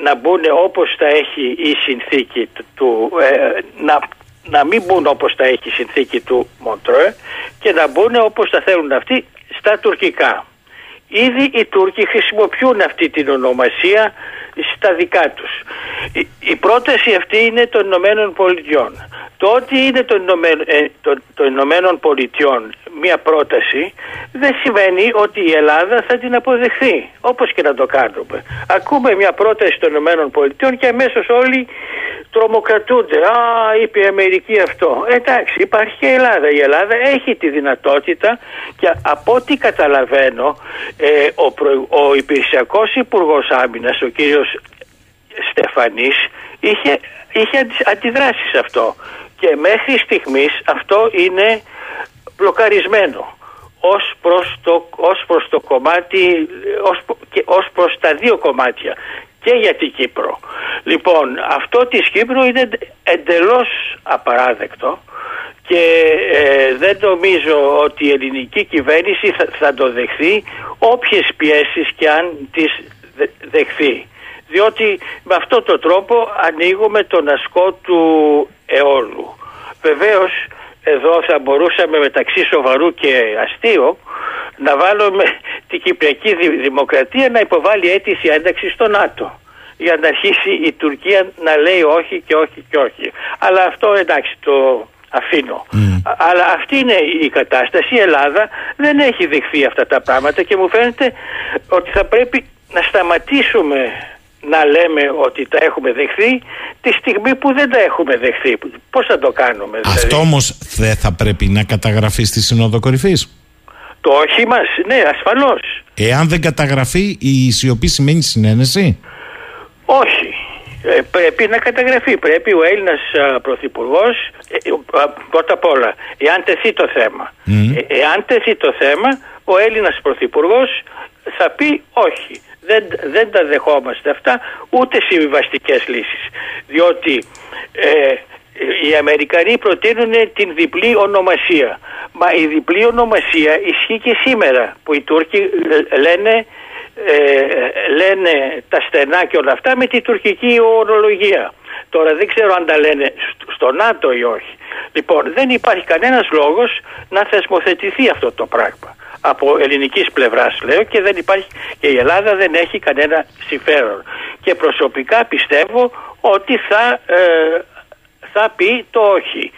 να μπουν όπως τα έχει η συνθήκη του, ε, να, να μην μπουν όπως τα έχει η συνθήκη του Μοντρέ και να μπουν όπως τα θέλουν αυτοί στα τουρκικά. Ήδη οι Τούρκοι χρησιμοποιούν αυτή την ονομασία στα δικά τους. Η, η πρόταση αυτή είναι των Ηνωμένων Πολιτειών. Το ότι είναι των Ηνωμένων, ε, το, Ηνωμένων Πολιτειών μια πρόταση δεν σημαίνει ότι η Ελλάδα θα την αποδεχθεί όπως και να το κάνουμε. Ακούμε μια πρόταση των Ηνωμένων Πολιτειών και αμέσως όλοι τρομοκρατούνται. Α, είπε η Αμερική αυτό. Εντάξει, υπάρχει και η Ελλάδα. Η Ελλάδα έχει τη δυνατότητα και από ό,τι καταλαβαίνω ε, ο, προ, ο υπηρεσιακός υπουργός άμυνας, ο κύριος Στεφανής, είχε, είχε αντιδράσει σε αυτό. Και μέχρι στιγμής αυτό είναι μπλοκαρισμένο ως προς το, ως προς το κομμάτι, ως, και ως προς τα δύο κομμάτια και για την Κύπρο. Λοιπόν, αυτό της Κύπρου είναι εντελώς απαράδεκτο και ε, δεν νομίζω ότι η ελληνική κυβέρνηση θα, το δεχθεί όποιες πιέσεις και αν τις δεχθεί. Διότι με αυτόν τον τρόπο ανοίγουμε τον ασκό του αιώλου. Βεβαίως εδώ θα μπορούσαμε μεταξύ σοβαρού και αστείου να βάλουμε την Κυπριακή Δημοκρατία να υποβάλει αίτηση ένταξη στο ΝΑΤΟ για να αρχίσει η Τουρκία να λέει όχι και όχι και όχι. Αλλά αυτό εντάξει το αφήνω. Αλλά αυτή είναι η κατάσταση. Η Ελλάδα δεν έχει δεχθεί αυτά τα πράγματα και μου φαίνεται ότι θα πρέπει να σταματήσουμε να λέμε ότι τα έχουμε δεχθεί τη στιγμή που δεν τα έχουμε δεχθεί. Πώς θα το κάνουμε. Δηλαδή; Αυτό όμως δεν θα πρέπει να καταγραφεί στη Συνόδο Κορυφής. Το όχι μας, ναι ασφαλώς. Εάν δεν καταγραφεί η σιωπή σημαίνει συνένεση; Όχι. Ε, πρέπει να καταγραφεί. Πρέπει ο Έλληνας Πρωθυπουργός, ε, πρώτα απ' όλα, εάν τεθεί το θέμα, ε, εάν τεθεί το θέμα, ο Έλληνας Πρωθυπουργός θα πει όχι. Δεν, δεν τα δεχόμαστε αυτά, ούτε συμβιβαστικές λύσεις. Διότι ε, οι Αμερικανοί προτείνουν την διπλή ονομασία. Μα η διπλή ονομασία ισχύει και σήμερα που οι Τούρκοι ε, λένε, ε, λένε τα στενά και όλα αυτά με τη τουρκική ορολογία. Τώρα δεν ξέρω αν τα λένε στο ΝΑΤΟ ή όχι. Λοιπόν δεν υπάρχει κανένας λόγος να θεσμοθετηθεί αυτό το πράγμα. Από ελληνικής πλευράς λέω και δεν υπάρχει και η Ελλάδα δεν έχει κανένα συμφέρον. Και προσωπικά πιστεύω ότι θα ε, θα πει το όχι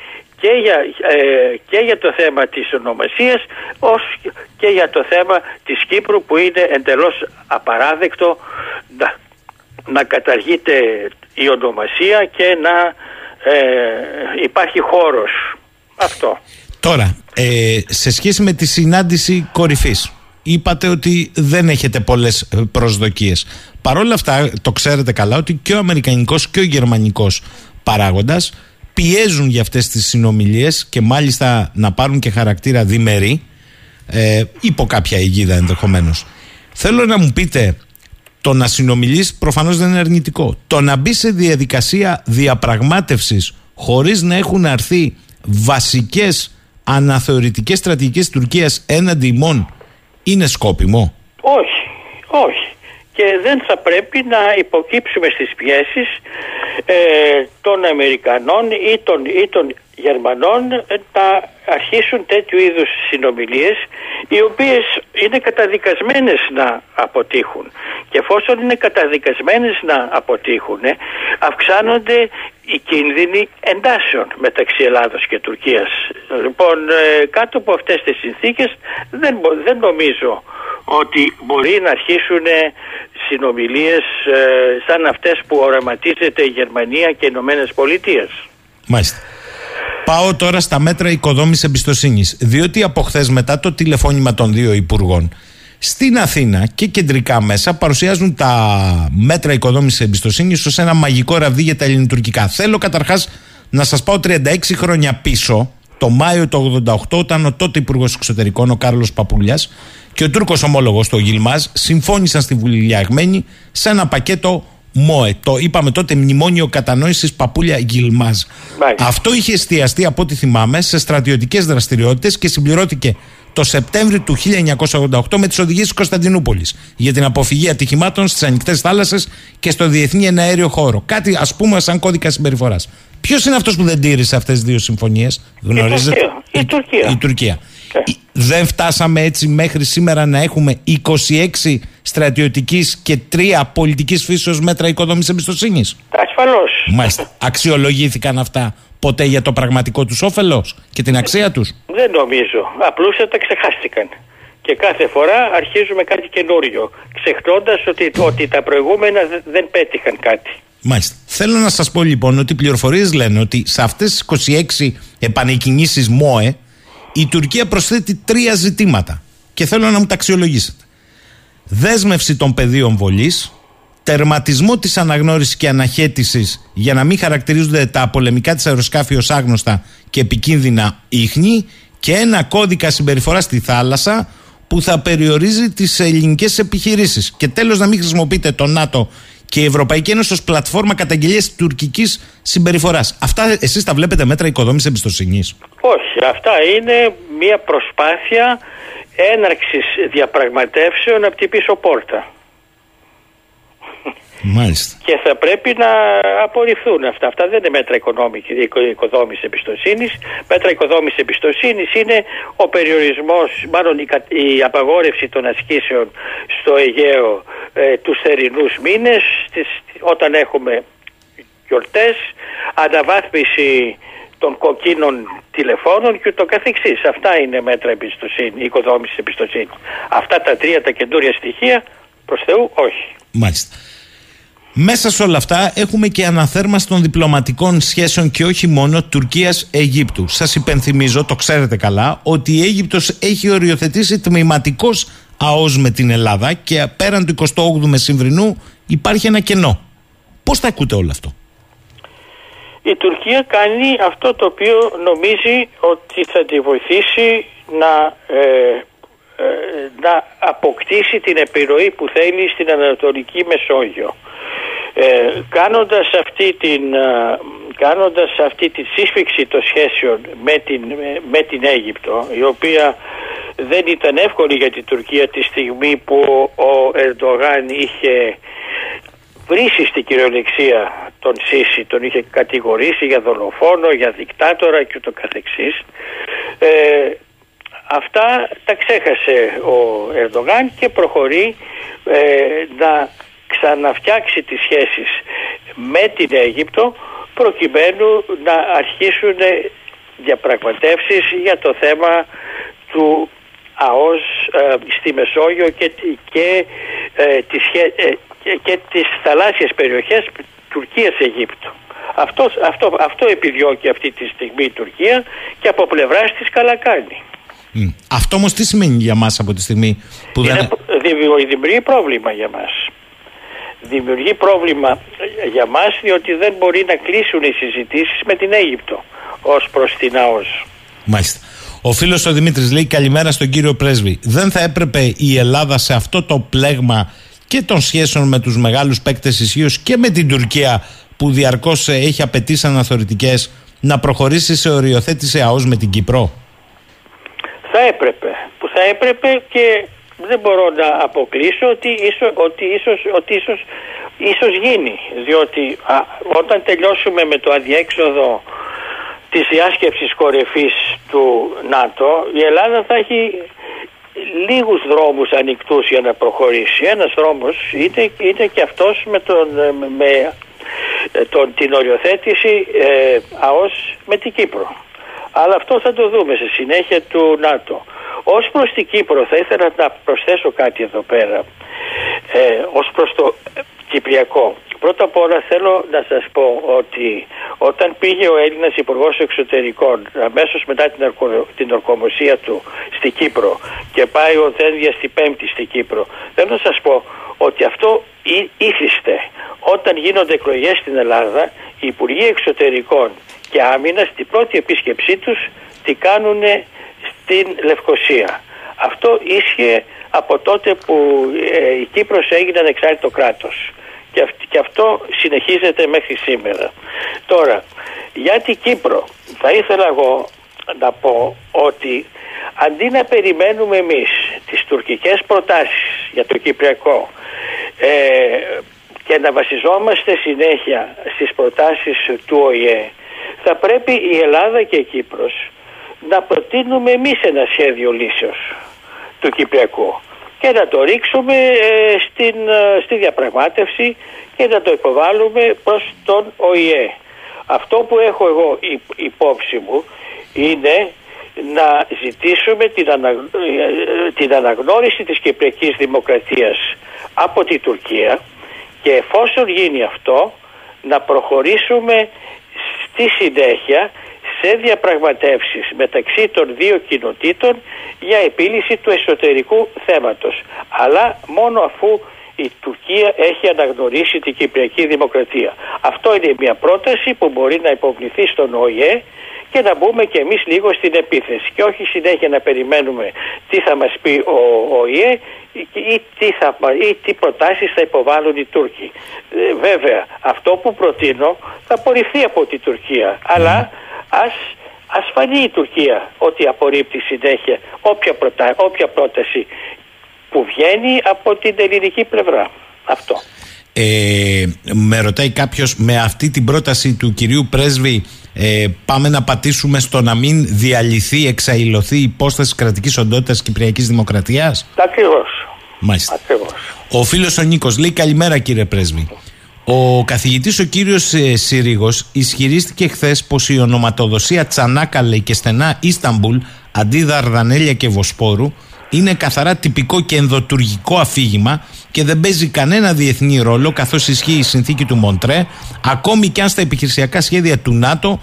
και για, ε, και για το θέμα της ονομασίας ως και για το θέμα της Κύπρου που είναι εντελώς απαράδεκτο να, να καταργείται η ονομασία και να ε, υπάρχει χώρος. Αυτό. Τώρα, ε, σε σχέση με τη συνάντηση κορυφής είπατε ότι δεν έχετε πολλές προσδοκίες. Παρ' όλα αυτά το ξέρετε καλά ότι και ο Αμερικανικός και ο Γερμανικός παράγοντας πιέζουν για αυτές τις συνομιλίες και μάλιστα να πάρουν και χαρακτήρα διμερή ε, υπό κάποια αιγίδα ενδεχομένως. Θέλω να μου πείτε το να συνομιλείς προφανώς δεν είναι αρνητικό. Το να μπει σε διαδικασία διαπραγμάτευσης χωρίς να έχουν αρθεί βασικές αναθεωρητικές στρατηγικές της Τουρκίας έναντι ημών είναι σκόπιμο; Όχι, όχι και δεν θα πρέπει να υποκύψουμε στις πιέσεις ε, των Αμερικανών ή των, ή των Γερμανών να αρχίσουν τέτοιου είδους συνομιλίες οι οποίες είναι καταδικασμένες να αποτύχουν και εφόσον είναι καταδικασμένες να αποτύχουν αυξάνονται οι κίνδυνοι εντάσεων μεταξύ Ελλάδος και Τουρκίας λοιπόν ε, κάτω από αυτές τις συνθήκες δεν, δεν νομίζω ότι μπορεί να αρχίσουν συνομιλίες ε, σαν αυτές που οραματίζεται η Γερμανία και οι Ηνωμένες Πολιτείες. Μάλιστα. Πάω τώρα στα μέτρα οικοδόμησης εμπιστοσύνης. Διότι από χθες μετά το τηλεφώνημα των δύο υπουργών στην Αθήνα και κεντρικά μέσα παρουσιάζουν τα μέτρα οικοδόμησης εμπιστοσύνης ως ένα μαγικό ραβδί για τα ελληνοτουρκικά. Θέλω καταρχάς να σας πάω 36 χρόνια πίσω, το Μάιο του 88, όταν ο τότε Υπουργός Εξωτερικών, ο Κάρλος Παπούλια, και ο Τούρκος ομόλογος, το Γιλμάζ, συμφώνησαν στη Βουλή σε ένα πακέτο ΜΟΕ. Το είπαμε τότε Μνημόνιο Κατανόησης Παπούλια Γιλμάζ. Αυτό είχε εστιαστεί, από ό,τι θυμάμαι, σε στρατιωτικές δραστηριότητες και συμπληρώθηκε το Σεπτέμβριο του 1988 με τις οδηγίες της Κωνσταντινούπολης για την αποφυγή ατυχημάτων στις ανοιχτές θάλασσες και στο διεθνή εναέριο χώρο. Κάτι ας πούμε σαν κώδικα συμπεριφοράς. Ποιος είναι αυτός που δεν τήρησε αυτές τις δύο συμφωνίες, γνωρίζετε; Η Τουρκία. Η Τουρκία. Δεν φτάσαμε έτσι μέχρι σήμερα να έχουμε 26 στρατιωτικής και 3 πολιτικής φύσεως μέτρα οικοδόμησης εμπιστοσύνης. Ασφαλώς. Μάλιστα. Αξιολογήθηκαν αυτά ποτέ για το πραγματικό τους όφελος και την αξία τους; Δεν νομίζω. Απλούστατα ξεχάστηκαν. Και κάθε φορά αρχίζουμε κάτι καινούριο. Ξεχνώντας ότι, ότι τα προηγούμενα δεν πέτυχαν κάτι. Μάλιστα. Θέλω να σας πω λοιπόν ότι οι πληροφορίες λένε ότι σε αυτές τις 26 επανεκκινήσεις ΜΟΕ η Τουρκία προσθέτει τρία ζητήματα και θέλω να μου τα αξιολογήσετε. Δέσμευση των πεδίων βολής, τερματισμό της αναγνώρισης και αναχέτησης για να μην χαρακτηρίζονται τα πολεμικά της αεροσκάφη ως άγνωστα και επικίνδυνα ίχνη και ένα κώδικα συμπεριφοράς στη θάλασσα που θα περιορίζει τις ελληνικές επιχειρήσεις. Και τέλος, να μην χρησιμοποιείτε το ΝΑΤΟ και η Ευρωπαϊκή Ένωση ως πλατφόρμα καταγγελίας τουρκικής συμπεριφοράς. Αυτά εσείς τα βλέπετε μέτρα οικοδόμησης εμπιστοσύνης; Όχι. Αυτά είναι μια προσπάθεια έναρξης διαπραγματεύσεων από την πίσω πόρτα. Μάλιστα. Και θα πρέπει να απορριφθούν αυτά. Αυτά δεν είναι μέτρα οικοδόμησης εμπιστοσύνης. Μέτρα οικοδόμησης εμπιστοσύνης είναι ο περιορισμός, μάλλον η, απαγόρευση των ασκήσεων στο Αιγαίο ε, τους θερινούς μήνες, όταν έχουμε γιορτές, αναβάθμιση των κοκκίνων τηλεφώνων και το καθεξής. Αυτά είναι μέτρα εμπιστοσύνη, οικοδόμησης εμπιστοσύνης. Αυτά τα τρία τα καινούρια στοιχεία, προς Θεού, όχι. Μάλιστα. Μέσα σε όλα αυτά έχουμε και αναθέρμανση των διπλωματικών σχέσεων και όχι μόνο Τουρκίας-Αιγύπτου. Σας υπενθυμίζω, το ξέρετε καλά, ότι η Αίγυπτος έχει οριοθετήσει τμηματικός ΑΟΣ με την Ελλάδα και πέραν του 28ου Μεσημβρινού υπάρχει ένα κενό. Πώς θα ακούτε όλο αυτό; Η Τουρκία κάνει αυτό το οποίο νομίζει ότι θα τη βοηθήσει να ε, να αποκτήσει την επιρροή που θέλει στην Ανατολική Μεσόγειο. Ε, κάνοντας αυτή την ε, κάνοντας αυτή τη σύσφυξη των σχέσεων με την, με την Αίγυπτο η οποία δεν ήταν εύκολη για την Τουρκία τη στιγμή που ο Ερντογάν είχε βρήσει στην κυριολεξία τον Σίση, τον είχε κατηγορήσει για δολοφόνο, για δικτάτορα και ούτω καθεξής. Ε, αυτά τα ξέχασε ο Ερντογάν και προχωρεί ε, να ξαναφτιάξει τις σχέσεις με την Αίγυπτο προκειμένου να αρχίσουν διαπραγματεύσεις για το θέμα του ΑΟΣ ε, στη Μεσόγειο και, και, ε, τις, ε, και, και τις θαλάσσιες περιοχές Τουρκίας-Αιγύπτου. Αυτό, αυτό, αυτό επιδιώκει αυτή τη στιγμή η Τουρκία και από πλευράς της καλά κάνει. Αυτό όμως τι σημαίνει για μας από τη στιγμή που Είναι, δεν... Δημιουργεί πρόβλημα για μας. Δημιουργεί πρόβλημα για μας διότι δεν μπορεί να κλείσουν οι συζητήσεις με την Αίγυπτο ως προς την ΑΟΣ. Μάλιστα. Ο φίλος ο Δημήτρης λέει καλημέρα στον κύριο Πρέσβη. Δεν θα έπρεπε η Ελλάδα σε αυτό το πλέγμα και των σχέσεων με τους μεγάλους παίκτες ισχύως και με την Τουρκία που διαρκώς έχει απαιτήσει αναθεωρητικές να προχωρήσει σε οριοθέτηση ΑΟΣ με την Κύπρο; Θα έπρεπε. Που θα έπρεπε και δεν μπορώ να αποκλείσω ότι ίσως, ότι ίσως, ότι ίσως, ίσως γίνει. Διότι όταν τελειώσουμε με το αδιέξοδο της διάσκεψης κορυφής του ΝΑΤΟ η Ελλάδα θα έχει λίγους δρόμους ανοιχτούς για να προχωρήσει. Ένας δρόμος είναι, είναι και αυτός με, τον, με τον, την οριοθέτηση ε, ΑΟΣ με την Κύπρο. Αλλά αυτό θα το δούμε σε συνέχεια του ΝΑΤΟ. Ως προς την Κύπρο θα ήθελα να προσθέσω κάτι εδώ πέρα. Ε, ως προς το Κυπριακό. Πρώτα απ' όλα θέλω να σας πω ότι όταν πήγε ο Έλληνας Υπουργός Εξωτερικών αμέσως μετά την, ορκο, την ορκομοσία του στη Κύπρο και πάει ο Δένδια στη Πέμπτη στη Κύπρο θέλω να σας πω ότι αυτό ήθιστε όταν γίνονται εκλογές στην Ελλάδα οι Υπουργοί Εξωτερικών και Άμυνας στην πρώτη επίσκεψή τους τι κάνουν στην Λευκοσία. Αυτό ίσχυε από τότε που ε, η Κύπρος έγινε ανεξάρτητο κράτος. Και, αυτό συνεχίζεται μέχρι σήμερα. Τώρα, για την Κύπρο θα ήθελα εγώ να πω ότι αντί να περιμένουμε εμείς τις τουρκικές προτάσεις για το Κυπριακό ε, και να βασιζόμαστε συνέχεια στις προτάσεις του ΟΗΕ θα πρέπει η Ελλάδα και η Κύπρος να προτείνουμε εμείς ένα σχέδιο λύσεως του Κυπριακού και να το ρίξουμε ε, στην, ε, στη διαπραγμάτευση και να το υποβάλουμε προς τον ΟΗΕ. Αυτό που έχω εγώ υπόψη μου είναι να ζητήσουμε την, ανα, ε, την αναγνώριση της Κυπριακής Δημοκρατίας από την Τουρκία και εφόσον γίνει αυτό να προχωρήσουμε στη συνέχεια σε διαπραγματεύσεις μεταξύ των δύο κοινοτήτων για επίλυση του εσωτερικού θέματος. Αλλά μόνο αφού η Τουρκία έχει αναγνωρίσει την Κυπριακή Δημοκρατία. Αυτό είναι μια πρόταση που μπορεί να υποβληθεί στον ΟΗΕ και να μπούμε και εμείς λίγο στην επίθεση και όχι συνέχεια να περιμένουμε τι θα μας πει ο ΟΗΕ ή τι, θα, ή τι προτάσεις θα υποβάλουν οι Τούρκοι. Ε, βέβαια, αυτό που προτείνω θα απορριφθεί από την Τουρκία, αλλά ας, ας φανεί η Τουρκία ότι απορρίπτει συνέχεια όποια, προτα... όποια πρόταση που βγαίνει από την ελληνική πλευρά. Αυτό. Ε, με ρωτάει κάποιος με αυτή την πρόταση του κυρίου Πρέσβη ε, πάμε να πατήσουμε στο να μην διαλυθεί, εξαϊλωθεί η υπόσταση κρατικής οντότητας Κυπριακής Δημοκρατίας; Ακριβώς. Μάλιστα. Ο φίλος ο Νίκος λέει καλημέρα κύριε Πρέσβη. Ο καθηγητής ο κύριος ε, Συρίγο ισχυρίστηκε χθες πως η ονοματοδοσία Τσανάκαλε και στενά Ισταμπούλ αντί Δαρδανέλια και Βοσπόρου είναι καθαρά τυπικό και ενδοτουργικό αφήγημα και δεν παίζει κανένα διεθνή ρόλο καθώς ισχύει η συνθήκη του Μοντρέ, ακόμη και αν στα επιχειρησιακά σχέδια του ΝΑΤΟ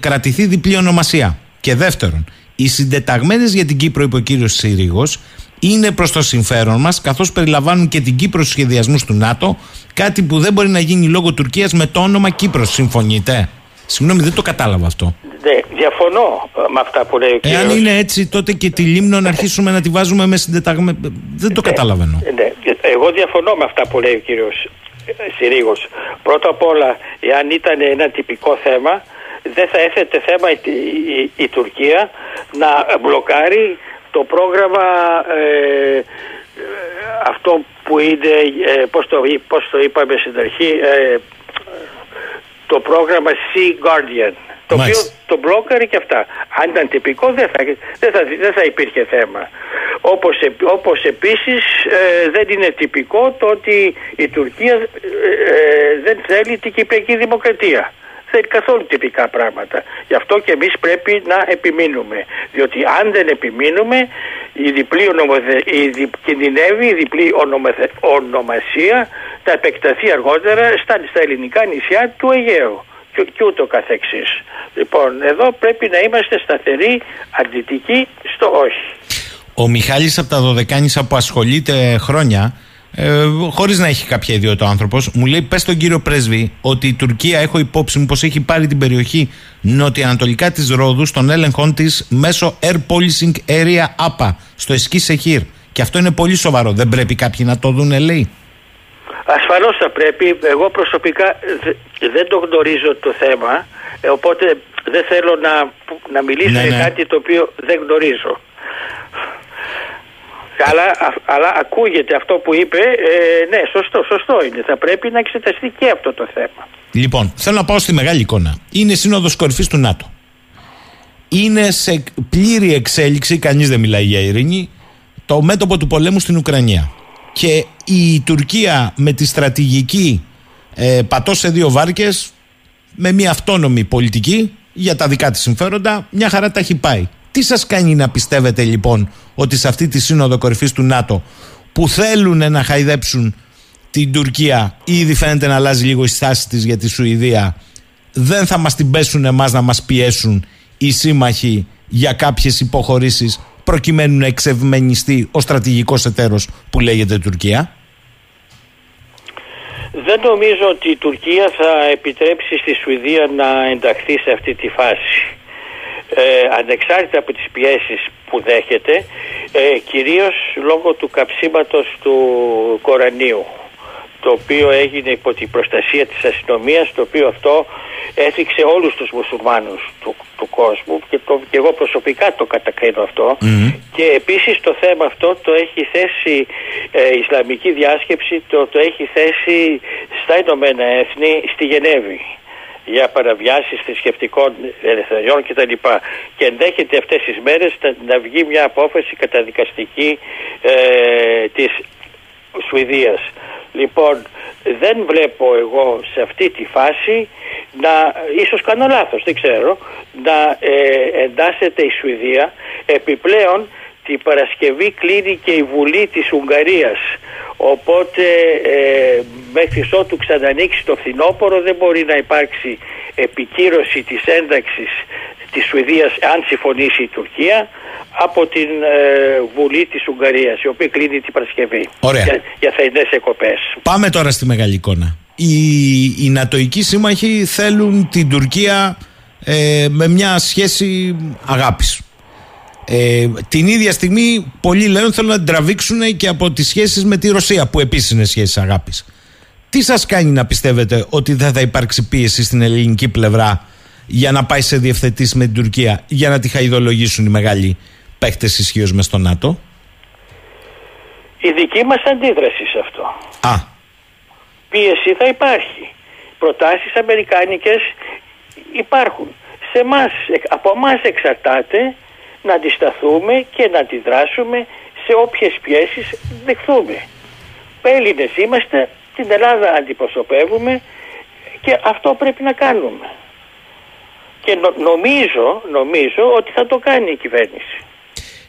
κρατηθεί διπλή ονομασία. Και δεύτερον, οι συντεταγμένες για την Κύπρο, είπε ο κύριος Συρίγος, είναι προς το συμφέρον μας, καθώς περιλαμβάνουν και την Κύπρο στους σχεδιασμούς του ΝΑΤΟ, κάτι που δεν μπορεί να γίνει λόγω Τουρκίας με το όνομα Κύπρος. Συμφωνείτε; Συγγνώμη, δεν το κατάλαβα αυτό. Ναι, διαφωνώ ε, με αυτά που λέει ο κύριος. Εάν είναι έτσι, τότε και τη Λίμνο να αρχίσουμε να τη βάζουμε με συντεταγμένο. Δεν το καταλαβαίνω. Ναι, εγώ διαφωνώ με αυτά που λέει ο κύριος ε, Συρίγος. Πρώτα απ' όλα, εάν ήταν ένα τυπικό θέμα, δεν θα έθετε θέμα η, η- η Τουρκία να μπλοκάρει το πρόγραμμα ε, ε, αυτό που είναι, ε, πώς, το, εί- πώς το είπαμε στην αρχή, ε, το πρόγραμμα Sea Guardian. Το οποίο Μάλιστα. το μπλόκαρε και αυτά. Αν ήταν τυπικό δεν θα, δεν θα, δεν θα υπήρχε θέμα. Όπως, επ- όπως επίσης ε, δεν είναι τυπικό το ότι η Τουρκία ε, ε, δεν θέλει την Κυπριακή Δημοκρατία. Δεν είναι καθόλου τυπικά πράγματα. Γι' αυτό και εμείς πρέπει να επιμείνουμε. Διότι αν δεν επιμείνουμε η διπλή ονοmoθε... η δι... κινδυνεύει η διπλή ονοmoθε... ονομασία να επεκταθεί αργότερα στα, στα ελληνικά νησιά του Αιγαίου και, και ούτω καθεξής. Λοιπόν, εδώ πρέπει να είμαστε σταθεροί, αρνητικοί στο όχι. Ο Μιχάλης από τα Δωδεκάνησα που ασχολείται χρόνια, ε, χωρίς να έχει κάποια ιδιότητα ο άνθρωπος, μου λέει: Πες στον κύριο πρέσβη ότι η Τουρκία, έχω υπόψη μου πως έχει πάρει την περιοχή νοτιοανατολικά της Ρόδου στον έλεγχό της μέσω Air Policing Area APA στο Εσκή Σεχίρ. Και αυτό είναι πολύ σοβαρό. Δεν πρέπει κάποιοι να το δουν, λέει. Ασφαλώς θα πρέπει, εγώ προσωπικά δε- δεν το γνωρίζω το θέμα, ε, οπότε δεν θέλω να, να μιλήσω Ναι, για ναι. κάτι το οποίο δεν γνωρίζω. Αλλά, α- αλλά ακούγεται αυτό που είπε, ε, ναι, σωστό, σωστό είναι. Θα πρέπει να εξεταστεί και αυτό το θέμα. Λοιπόν, θέλω να πάω στη μεγάλη εικόνα. Είναι σύνοδος κορυφής του ΝΑΤΟ. Είναι σε πλήρη εξέλιξη, κανείς δεν μιλάει για ειρήνη, το μέτωπο του πολέμου στην Ουκρανία. Και η Τουρκία με τη στρατηγική ε, πατώ σε δύο βάρκες με μια αυτόνομη πολιτική για τα δικά της συμφέροντα, μια χαρά τα έχει πάει. Τι σας κάνει να πιστεύετε λοιπόν ότι σε αυτή τη σύνοδο κορυφής του ΝΑΤΟ που θέλουν να χαϊδέψουν την Τουρκία ήδη φαίνεται να αλλάζει λίγο η στάση της για τη Σουηδία δεν θα μας την πέσουν εμάς να μας πιέσουν οι σύμμαχοι για κάποιες υποχωρήσεις προκειμένου να εξευμενιστεί ο στρατηγικός εταίρος που λέγεται Τουρκία; Δεν νομίζω ότι η Τουρκία θα επιτρέψει στη Σουηδία να ενταχθεί σε αυτή τη φάση. Ε, ανεξάρτητα από τις πιέσεις που δέχεται, ε, κυρίως λόγω του καψίματος του Κορανίου, το οποίο έγινε υπό την προστασία της αστυνομίας, το οποίο αυτό έθιξε όλους τους μουσουλμάνους του, του κόσμου και, το, και εγώ προσωπικά το κατακρίνω αυτό. Και επίσης το θέμα αυτό το έχει θέσει ε, η Ισλαμική διάσκεψη, το, το έχει θέσει στα Ηνωμένα Έθνη στη Γενέβη για παραβιάσεις θρησκευτικών ελευθεριών κτλ. Και ενδέχεται αυτές τις μέρες να, να βγει μια απόφαση καταδικαστική ε, της Σουηδίας. Λοιπόν, δεν βλέπω εγώ σε αυτή τη φάση να, ίσως κάνω λάθος, δεν ξέρω, να ε, εντάσσεται η Σουηδία. Επιπλέον, την Παρασκευή κλείνει και η Βουλή της Ουγγαρίας. Οπότε, ε, μέχρι ότου ξανανοίξει το φθινόπωρο δεν μπορεί να υπάρξει επικύρωση της ένταξης της Σουηδίας, αν συμφωνήσει η Τουρκία, από την ε, Βουλή της Ουγγαρίας, η οποία κλείνει την Παρασκευή Ωραία. για, για θερινές εκοπές. Πάμε τώρα στη μεγάλη εικόνα. Οι, οι νατοικοί σύμμαχοι θέλουν την Τουρκία ε, με μια σχέση αγάπης. Ε, την ίδια στιγμή πολλοί λένε θέλουν να την τραβήξουν και από τις σχέσεις με τη Ρωσία που επίσης είναι σχέσεις αγάπης. Τι σας κάνει να πιστεύετε ότι δεν θα υπάρξει πίεση στην ελληνική πλευρά για να πάει σε διευθετήσεις με την Τουρκία για να τη χαϊδολογήσουν οι μεγάλοι παίχτες ισχύως μες στο ΝΑΤΟ; Η δική μας αντίδραση σε αυτό. Α, Πίεση θα υπάρχει. Προτάσεις αμερικάνικες υπάρχουν. Σε εμάς, από εμά εξαρτάται να αντισταθούμε και να αντιδράσουμε σε όποιες πιέσεις δεχθούμε. Έλληνες είμαστε, την Ελλάδα αντιπροσωπεύουμε και αυτό πρέπει να κάνουμε. Και νο- νομίζω, νομίζω ότι θα το κάνει η κυβέρνηση.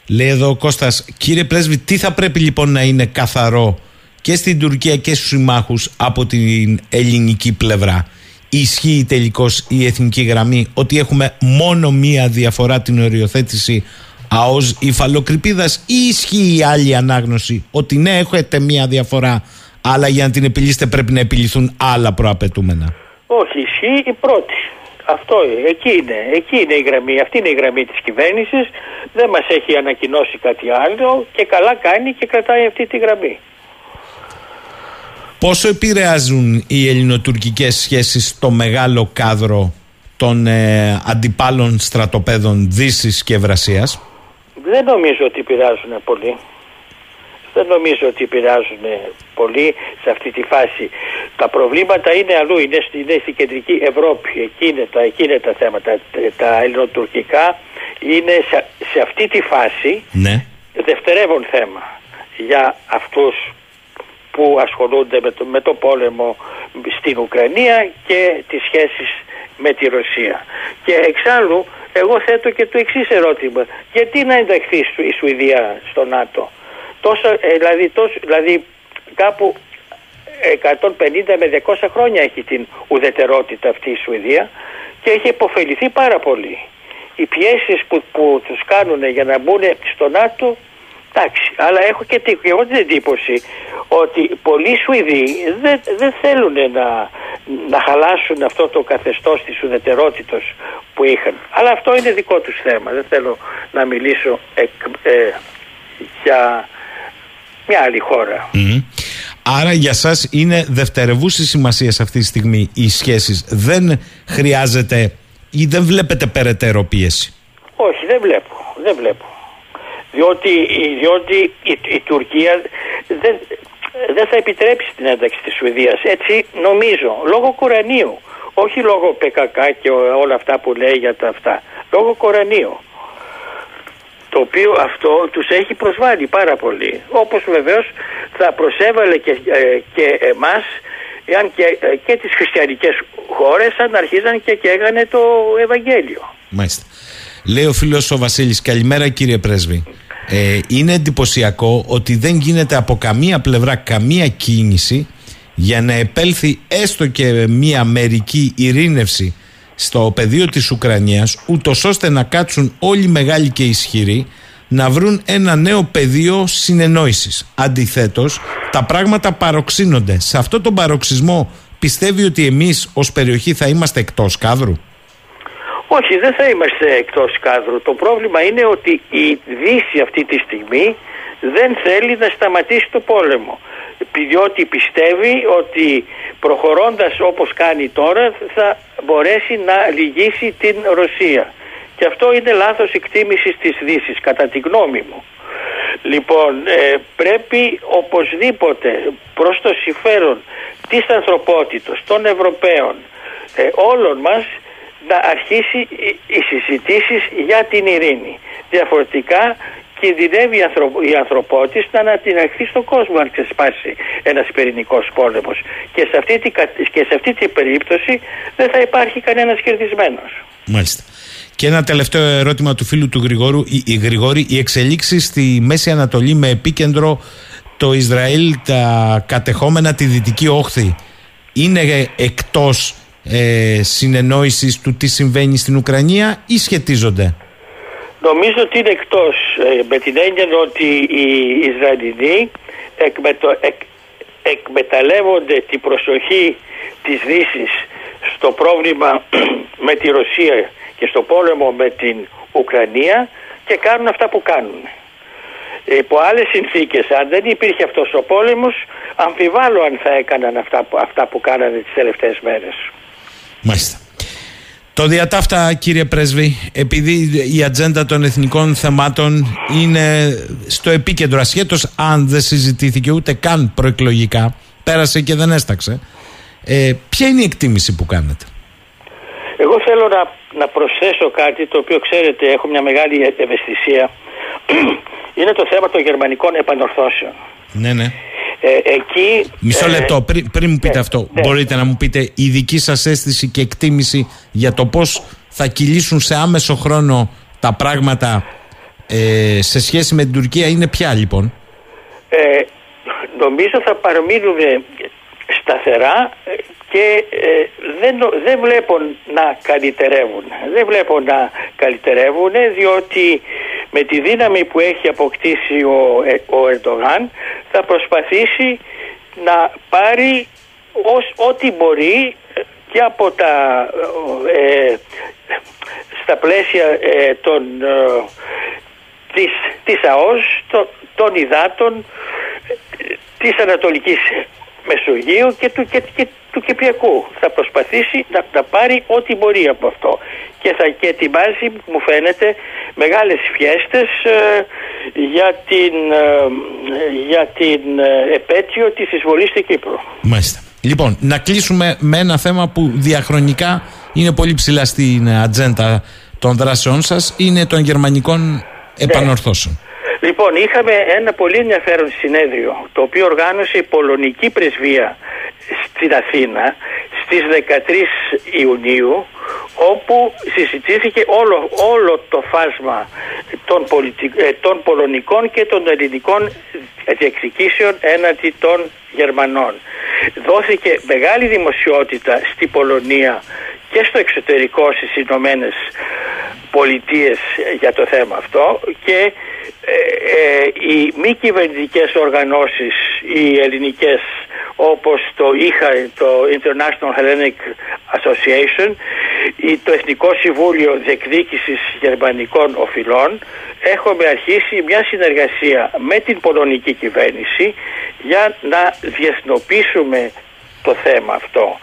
Λέει εδώ ο Κώστας, κύριε Πρέσβη, τι θα πρέπει λοιπόν να είναι καθαρό και στην Τουρκία και στους συμμάχους από την ελληνική πλευρά; Ισχύει τελικώς η εθνική γραμμή ότι έχουμε μόνο μία διαφορά την οριοθέτηση ΑΟΣ υφαλοκρηπίδας ή ισχύει η άλλη ανάγνωση ότι ναι έχετε μία διαφορά αλλά για να την επιλύσετε πρέπει να επιληθούν άλλα προαπαιτούμενα. Όχι, ισχύει η πρώτη. Αυτό εκεί είναι, εκεί είναι η γραμμή, αυτή είναι η γραμμή της κυβέρνησης, δεν μας έχει ανακοινώσει κάτι άλλο και καλά κάνει και κρατάει αυτή τη γραμμή. Πόσο επηρεάζουν οι ελληνοτουρκικές σχέσεις το μεγάλο κάδρο των ε, αντιπάλων στρατοπέδων Δύσης και Ευρασίας; Δεν νομίζω ότι επηρεάζουν πολύ. Δεν νομίζω ότι επηρεάζουν πολύ σε αυτή τη φάση. Τα προβλήματα είναι αλλού, είναι, είναι στην κεντρική Ευρώπη. Εκεί είναι τα, εκεί είναι τα θέματα. Τα ελληνοτουρκικά είναι σε, σε αυτή τη φάση Ναι. δευτερεύον θέμα για αυτούς που ασχολούνται με το, με το πόλεμο στην Ουκρανία και τις σχέσεις με τη Ρωσία. Και εξάλλου εγώ θέτω και το εξής ερώτημα. Γιατί να ενταχθεί η Σουηδία στο ΝΑΤΟ; Τόσο, ε, δηλαδή, τόσο, δηλαδή κάπου 150 με 200 χρόνια έχει την ουδετερότητα αυτή η Σουηδία και έχει υποφεληθεί πάρα πολύ. Οι πιέσεις που, που τους κάνουν για να μπουν στο ΝΑΤΟ Εντάξει, αλλά έχω και, τη- και εγώ την εντύπωση ότι πολλοί Σουηδοί δεν, δεν θέλουν να, να χαλάσουν αυτό το καθεστώς της ουδετερότητας που είχαν. Αλλά αυτό είναι δικό τους θέμα. Δεν θέλω να μιλήσω εκ, ε, για μια άλλη χώρα. Μμμ. Άρα για σας είναι δευτερευούση σημασία αυτή τη στιγμή οι σχέσεις. Δεν χρειάζεται ή δεν βλέπετε περαιτέρω πίεση; Όχι, δεν βλέπω. Δεν βλέπω. Διότι, διότι η, η Τουρκία δεν, δεν θα επιτρέψει την ένταξη της Σουηδίας. Έτσι νομίζω, λόγω Κορανίου. Όχι λόγω ΠΚΚ και ο- όλα αυτά που λέει για τα αυτά. Λόγω Κορανίου. Το οποίο αυτό τους έχει προσβάλει πάρα πολύ. Όπως βεβαίως θα προσέβαλε και, ε, και εμάς εάν και, ε, και τις χριστιανικές χώρες αν αρχίζαν και καίγανε το Ευαγγέλιο. Μάλιστα. Λέει ο φίλος ο Βασίλης, καλημέρα κύριε Πρέσβη. Ε, είναι εντυπωσιακό ότι δεν γίνεται από καμία πλευρά καμία κίνηση για να επέλθει έστω και μία μερική ειρήνευση στο πεδίο της Ουκρανίας ούτως ώστε να κάτσουν όλοι οι μεγάλοι και ισχυροί να βρουν ένα νέο πεδίο συνεννόησης. Αντιθέτως, τα πράγματα παροξύνονται. Σε αυτό τον παροξισμό πιστεύει ότι εμείς ως περιοχή θα είμαστε εκτός κάδρου; Όχι, δεν θα είμαστε εκτός κάδρου. Το πρόβλημα είναι ότι η Δύση αυτή τη στιγμή δεν θέλει να σταματήσει το πόλεμο. Διότι πιστεύει ότι προχωρώντας όπως κάνει τώρα θα μπορέσει να λυγίσει την Ρωσία. Και αυτό είναι λάθος εκτίμησης της Δύσης κατά τη γνώμη μου. Λοιπόν, ε, πρέπει οπωσδήποτε προς το συμφέρον της ανθρωπότητας, των Ευρωπαίων, ε, όλων μας να αρχίσει οι- οι συζητήσεις για την ειρήνη. Διαφορετικά κινδυνεύει η, ανθρω... η ανθρωπότης να ανατιναχθεί στον κόσμο αν ξεσπάσει ένας πυρηνικός πόλεμος. Και σε, αυτή τη... κα- και σε αυτή την περίπτωση δεν θα υπάρχει κανένας κερδισμένος. Μάλιστα. Και ένα τελευταίο ερώτημα του φίλου του Γρηγόρου. Η, η Γρηγόρη, οι εξελίξεις στη Μέση Ανατολή με επίκεντρο το Ισραήλ, τα κατεχόμενα τη Δυτική Όχθη, είναι εκτός ε, συνεννόησης του τι συμβαίνει στην Ουκρανία ή σχετίζονται; Νομίζω ότι είναι εκτός ε, με την έννοια ότι οι Ισραηλινοί εκμετω- εκ- εκμεταλλεύονται την προσοχή της Δύσης στο πρόβλημα [clears throat] με τη Ρωσία και στο πόλεμο με την Ουκρανία και κάνουν αυτά που κάνουν. Υπό άλλες συνθήκες, αν δεν υπήρχε αυτός ο πόλεμος, αμφιβάλλω αν θα έκαναν αυτά που, αυτά που κάνανε τις τελευταίες μέρες. Μάλιστα. Το διατάφτα κύριε Πρέσβη, επειδή η ατζέντα των εθνικών θεμάτων είναι στο επίκεντρο ασχέτως αν δεν συζητήθηκε ούτε καν προεκλογικά, πέρασε και δεν έσταξε, ε, ποια είναι η εκτίμηση που κάνετε; Εγώ θέλω να, να προσθέσω κάτι το οποίο ξέρετε έχω μια μεγάλη ευαισθησία. [clears throat] Είναι το θέμα των γερμανικών επανορθώσεων. Ναι, ναι. Ε, εκεί... Μισό ε, λεπτό, πριν, πριν μου πείτε ναι, αυτό, ναι. μπορείτε να μου πείτε η δική σας αίσθηση και εκτίμηση για το πώς θα κυλήσουν σε άμεσο χρόνο τα πράγματα ε, σε σχέση με την Τουρκία είναι ποια λοιπόν; ε, νομίζω θα παραμείνουν σταθερά ε, και ε, δεν, νο- δεν βλέπω να καλυτερεύουν. Δεν βλέπω να καλυτερεύουν διότι με τη δύναμη που έχει αποκτήσει ο, ε, ο Ερντογάν θα προσπαθήσει να πάρει ως, ό,τι μπορεί ε, και από τα ε, στα πλαίσια ε, των, ε, της, της ΑΟΣ, το, των υδάτων ε, της Ανατολικής Μεσογείου και του, και, και, του Κυπριακού. Θα προσπαθήσει να, να πάρει ό,τι μπορεί από αυτό. Και θα και ετοιμάζει, μου φαίνεται, μεγάλες φιέστες ε, για την, ε, για την ε, επέτειο της εισβολής στην Κύπρο. Μάλιστα. Λοιπόν, να κλείσουμε με ένα θέμα που διαχρονικά είναι πολύ ψηλά στην ατζέντα των δράσεών σας, είναι των γερμανικών επανορθώσεων. Λοιπόν, είχαμε ένα πολύ ενδιαφέρον συνέδριο, το οποίο οργάνωσε η Πολωνική Πρεσβεία στην Αθήνα στις 13 Ιουνίου, όπου συζητήθηκε όλο, όλο το φάσμα των, ε, των πολωνικών και των ελληνικών διεκδικήσεων έναντι των Γερμανών. Δόθηκε μεγάλη δημοσιότητα στην Πολωνία και στο εξωτερικό στις Ηνωμένες Πολιτείες για το θέμα αυτό και ε, ε, οι μη κυβερνητικές οργανώσεις, οι ελληνικές όπως το είχα το International Hellenic Association ή το Εθνικό Συμβούλιο Διεκδίκησης Γερμανικών Οφειλών έχουμε αρχίσει μια συνεργασία με την πολωνική κυβέρνηση για να διεθνοποιήσουμε το θέμα αυτό.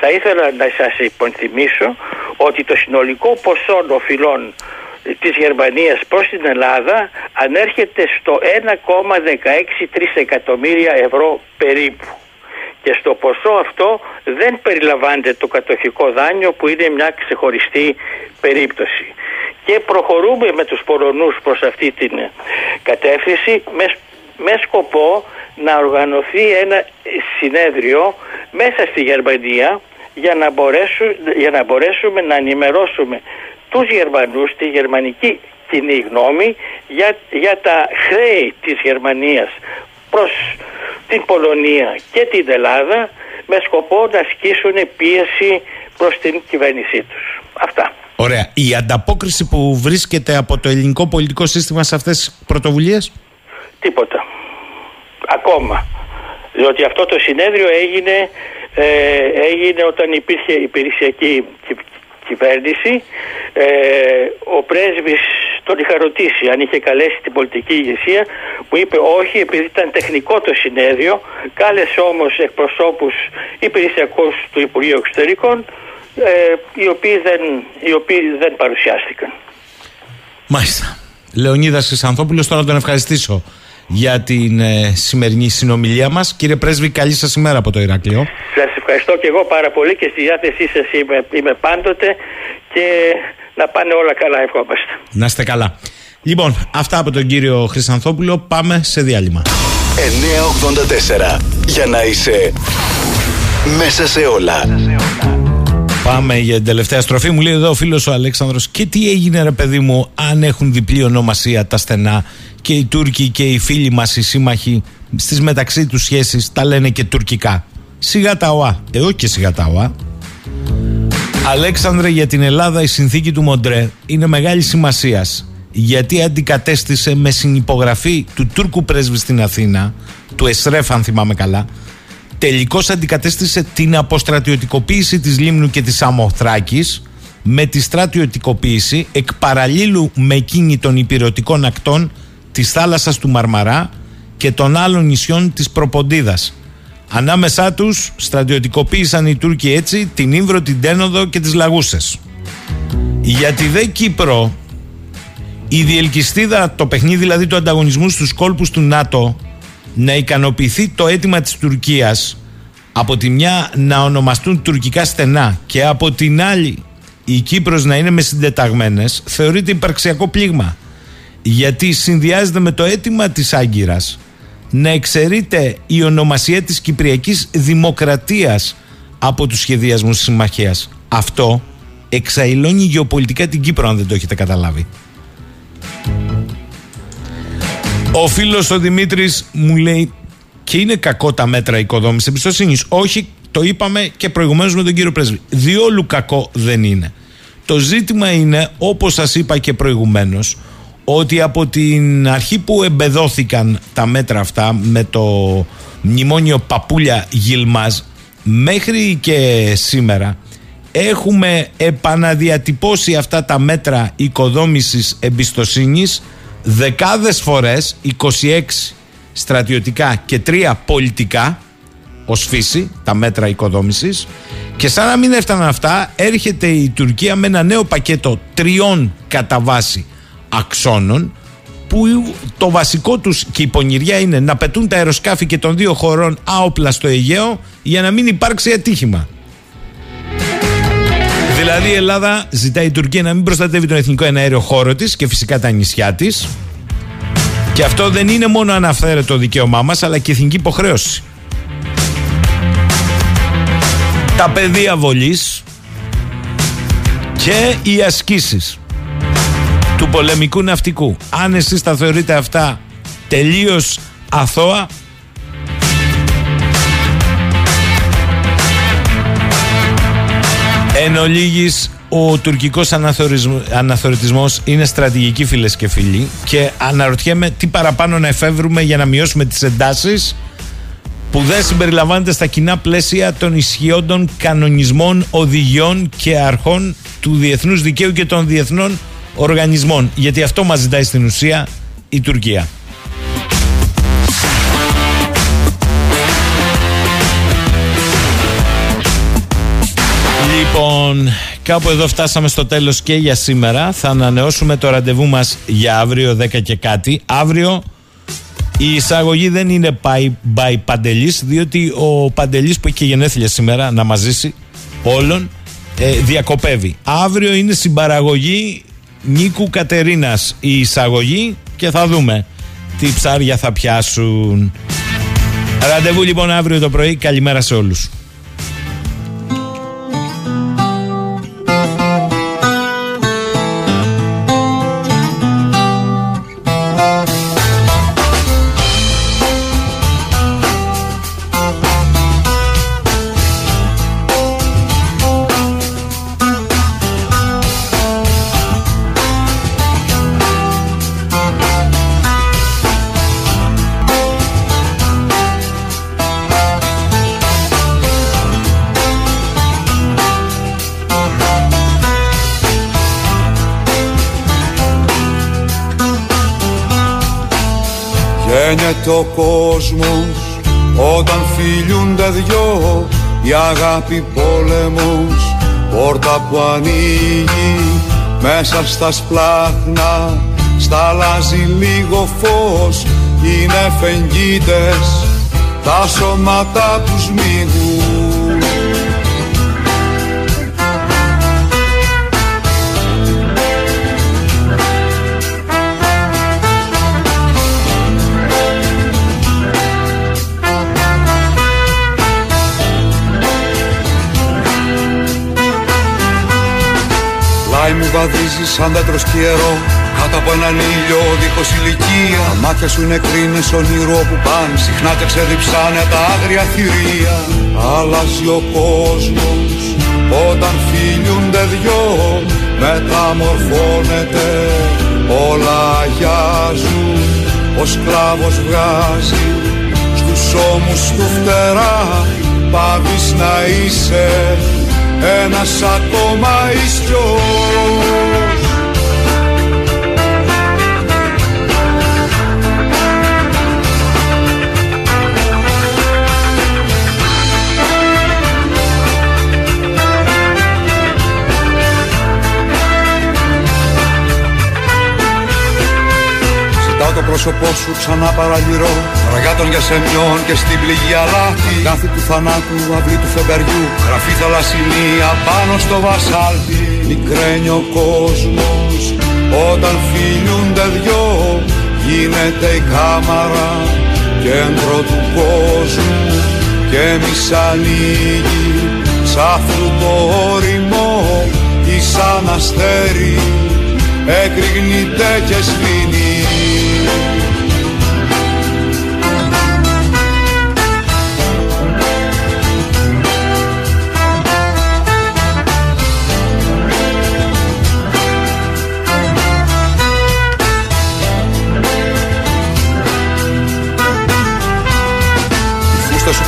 Θα ήθελα να σας υπενθυμίσω ότι το συνολικό ποσό οφειλών της Γερμανίας προς την Ελλάδα ανέρχεται στο 1,16 εκατομμύρια ευρώ περίπου. Και στο ποσό αυτό δεν περιλαμβάνεται το κατοχικό δάνειο που είναι μια ξεχωριστή περίπτωση. Και προχωρούμε με τους Πολωνούς προς αυτή την κατεύθυνση με, με σκοπό να οργανωθεί ένα συνέδριο μέσα στη Γερμανία για να, μπορέσουμε, για να μπορέσουμε να ενημερώσουμε τους Γερμανούς, τη γερμανική κοινή γνώμη για, για τα χρέη της Γερμανίας προς την Πολωνία και την Ελλάδα με σκοπό να ασκήσουν πίεση προς την κυβέρνησή τους. Αυτά. Ωραία. Η ανταπόκριση που βρίσκεται από το ελληνικό πολιτικό σύστημα σε αυτές τις πρωτοβουλίες; Τίποτα. Ακόμα. Διότι αυτό το συνέδριο έγινε, ε, έγινε όταν υπήρχε υπηρεσιακή κυβέρνηση. Ε, ο πρέσβης τον είχα ρωτήσει αν είχε καλέσει την πολιτική ηγεσία. Μου είπε όχι επειδή ήταν τεχνικό το συνέδριο. Κάλεσε όμως εκπροσώπους υπηρεσιακούς του Υπουργείου Εξωτερικών ε, οι, οποίοι δεν, οι οποίοι δεν παρουσιάστηκαν. Μάλιστα. Λεωνίδας Χρυσανθόπουλος τώρα τον ευχαριστήσω για την ε, σημερινή συνομιλία μας. Κύριε Πρέσβη, καλή σας ημέρα από το Ηράκλειο. Σας ευχαριστώ και εγώ πάρα πολύ και στη διάθεσή σας είμαι, είμαι πάντοτε και να πάνε όλα καλά, ευχόμαστε. Να είστε καλά. Λοιπόν, αυτά από τον κύριο Χρυσανθόπουλο. Πάμε σε διάλειμμα. 984 για να είσαι μέσα σε όλα. Πάμε για την τελευταία στροφή. Μου λέει εδώ ο φίλος ο Αλέξανδρος και τι έγινε ρε παιδί μου αν έχουν διπλή ονομασία τα στενά και οι Τούρκοι και οι φίλοι μας οι σύμμαχοι στις μεταξύ τους σχέσεις τα λένε και τουρκικά; Σιγά τα ΟΑ. Ε, όχι και σιγά τα ΟΑ. Αλέξανδρε για την Ελλάδα η συνθήκη του Μοντρέ είναι μεγάλη σημασίας γιατί αντικατέστησε με συνυπογραφή του Τούρκου πρέσβη στην Αθήνα, του Εσρέφ αν θυμάμαι καλά, τελικώς αντικατέστησε την αποστρατιωτικοποίηση της Λίμνου και της Αμοθράκης με τη στρατιωτικοποίηση εκ παραλίλου με εκείνη των υπηρετικών ακτών της θάλασσας του Μαρμαρά και των άλλων νησιών της Προποντίδας. Ανάμεσά τους στρατιωτικοποίησαν οι Τούρκοι έτσι την Ήμβρο, την Τένοδο και τις Λαγούσες. Για τη δε Κύπρο η διελκυστίδα, το παιχνίδι δηλαδή του ανταγωνισμού στους κόλπους του ΝΑΤΟ να ικανοποιηθεί το αίτημα της Τουρκίας από τη μια να ονομαστούν τουρκικά στενά και από την άλλη η Κύπρος να είναι μες συντεταγμένες θεωρείται υπαρξιακό πλήγμα γιατί συνδυάζεται με το αίτημα της Άγκυρας να εξαιρείται η ονομασία της Κυπριακής Δημοκρατίας από τους σχεδιασμούς της συμμαχίας. Αυτό εξαϊλώνει γεωπολιτικά την Κύπρο αν δεν το έχετε καταλάβει. Ο φίλος ο Δημήτρης μου λέει και είναι κακό τα μέτρα οικοδόμησης εμπιστοσύνης. Όχι, το είπαμε και προηγουμένως με τον κύριο Πρέσβη. Διόλου κακό δεν είναι. Το ζήτημα είναι, όπως σας είπα και προηγουμένως, ότι από την αρχή που εμπεδόθηκαν τα μέτρα αυτά με το μνημόνιο Παπούλια Γιλμάζ μέχρι και σήμερα έχουμε επαναδιατυπώσει αυτά τα μέτρα οικοδόμησης εμπιστοσύνης δεκάδες φορές 26 στρατιωτικά και 3 πολιτικά ως φύση τα μέτρα οικοδόμησης και σαν να μην έφταναν αυτά έρχεται η Τουρκία με ένα νέο πακέτο τριών κατά βάση αξώνων που το βασικό τους και η πονηριά είναι να πετούν τα αεροσκάφη και των δύο χωρών άοπλα στο Αιγαίο για να μην υπάρξει ατύχημα. Δηλαδή η Ελλάδα ζητάει η Τουρκία να μην προστατεύει τον εθνικό εναέριο χώρο της και φυσικά τα νησιά της και αυτό δεν είναι μόνο αναφέρετο δικαίωμά μας αλλά και εθνική υποχρέωση. Τα πεδία βολής και οι ασκήσεις του πολεμικού ναυτικού. Αν εσείς τα θεωρείτε αυτά τελείως αθώα, Εν ολίγης, ο τουρκικός αναθεωρητισμός είναι στρατηγική φίλες και φίλοι και αναρωτιέμαι τι παραπάνω να εφεύρουμε για να μειώσουμε τις εντάσεις που δεν συμπεριλαμβάνεται στα κοινά πλαίσια των ισχυόντων κανονισμών, οδηγιών και αρχών του διεθνούς δικαίου και των διεθνών οργανισμών. Γιατί αυτό μας ζητάει στην ουσία η Τουρκία. Λοιπόν, κάπου εδώ φτάσαμε στο τέλος και για σήμερα. Θα ανανεώσουμε το ραντεβού μας για αύριο 10 και κάτι. Αύριο η εισαγωγή δεν είναι by, by Παντελής, διότι ο Παντελής που έχει και γενέθλια σήμερα να μας ζήσει όλων, ε, διακοπεύει. Αύριο είναι συμπαραγωγή Νίκου Κατερίνας η εισαγωγή και θα δούμε τι ψάρια θα πιάσουν. Ραντεβού λοιπόν αύριο το πρωί. Καλημέρα σε όλους. Ο κόσμος όταν φιλούνται δυο η αγάπη πόλεμος πόρτα που ανοίγει μέσα στα σπλάχνα σταλάζει λίγο φως είναι φεγγίτες τα σώματα τους μίγουν πλάι μου βαδίζει σαν δέντρο σκιερό Κάτω από έναν ήλιο δίχως ηλικία. Τα μάτια σου είναι κρίνες όνειρο που πάνε. Συχνά και ξεδιψάνε τα άγρια θηρία. Αλλάζει ο κόσμος όταν φίλιουνται δυο. Μεταμορφώνεται όλα αγιάζουν. Ο σκλάβος βγάζει στους ώμους του φτερά. Πάβεις να είσαι ένας ακόμα ιστιός το πρόσωπό σου ξανά παραλυρώ. Ραγάτων για σεμιών και στην πληγή αλάτι. Κάθε του θανάτου, αυλή του φεμπεριού. Γραφή θαλασσινία πάνω στο βασάλτι Μικραίνει ο κόσμος όταν φιλούνται δυο. Γίνεται η κάμαρα κέντρο του κόσμου Και εμείς ανοίγει σ' αυτού το όριμο Ή σαν αστέρι. Εκρηγνείται και σβήνει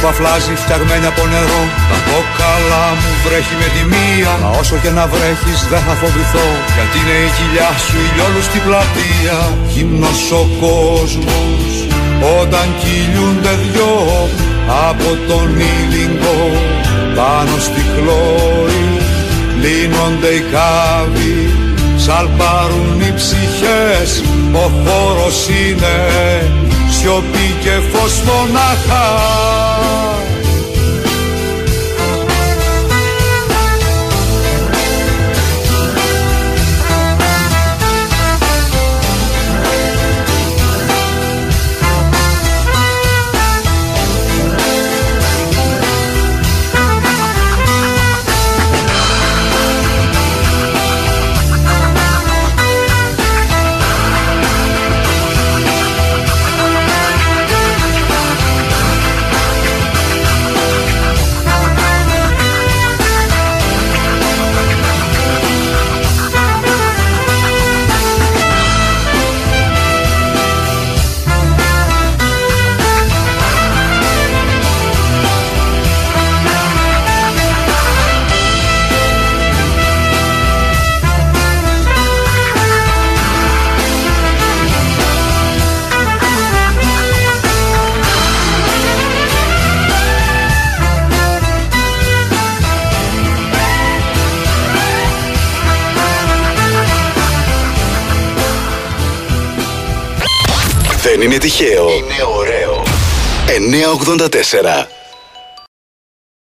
που αφλάζει φτιαγμένη από νερό. Τα κόκαλα μου βρέχει με τη μία Μα όσο και να βρέχεις δεν θα φοβηθώ Γιατί είναι η κοιλιά σου ηλιόλου στην πλατεία. Γυμνός ο κόσμος όταν κυλιούνται δυο Από τον ήλιγκο πάνω στη χλώρη Λύνονται οι κάβοι. Σαλπάρουν οι ψυχές Ο χώρος είναι σιωπή και φως μονάχα είναι τυχαίο. Είναι ωραίο. 984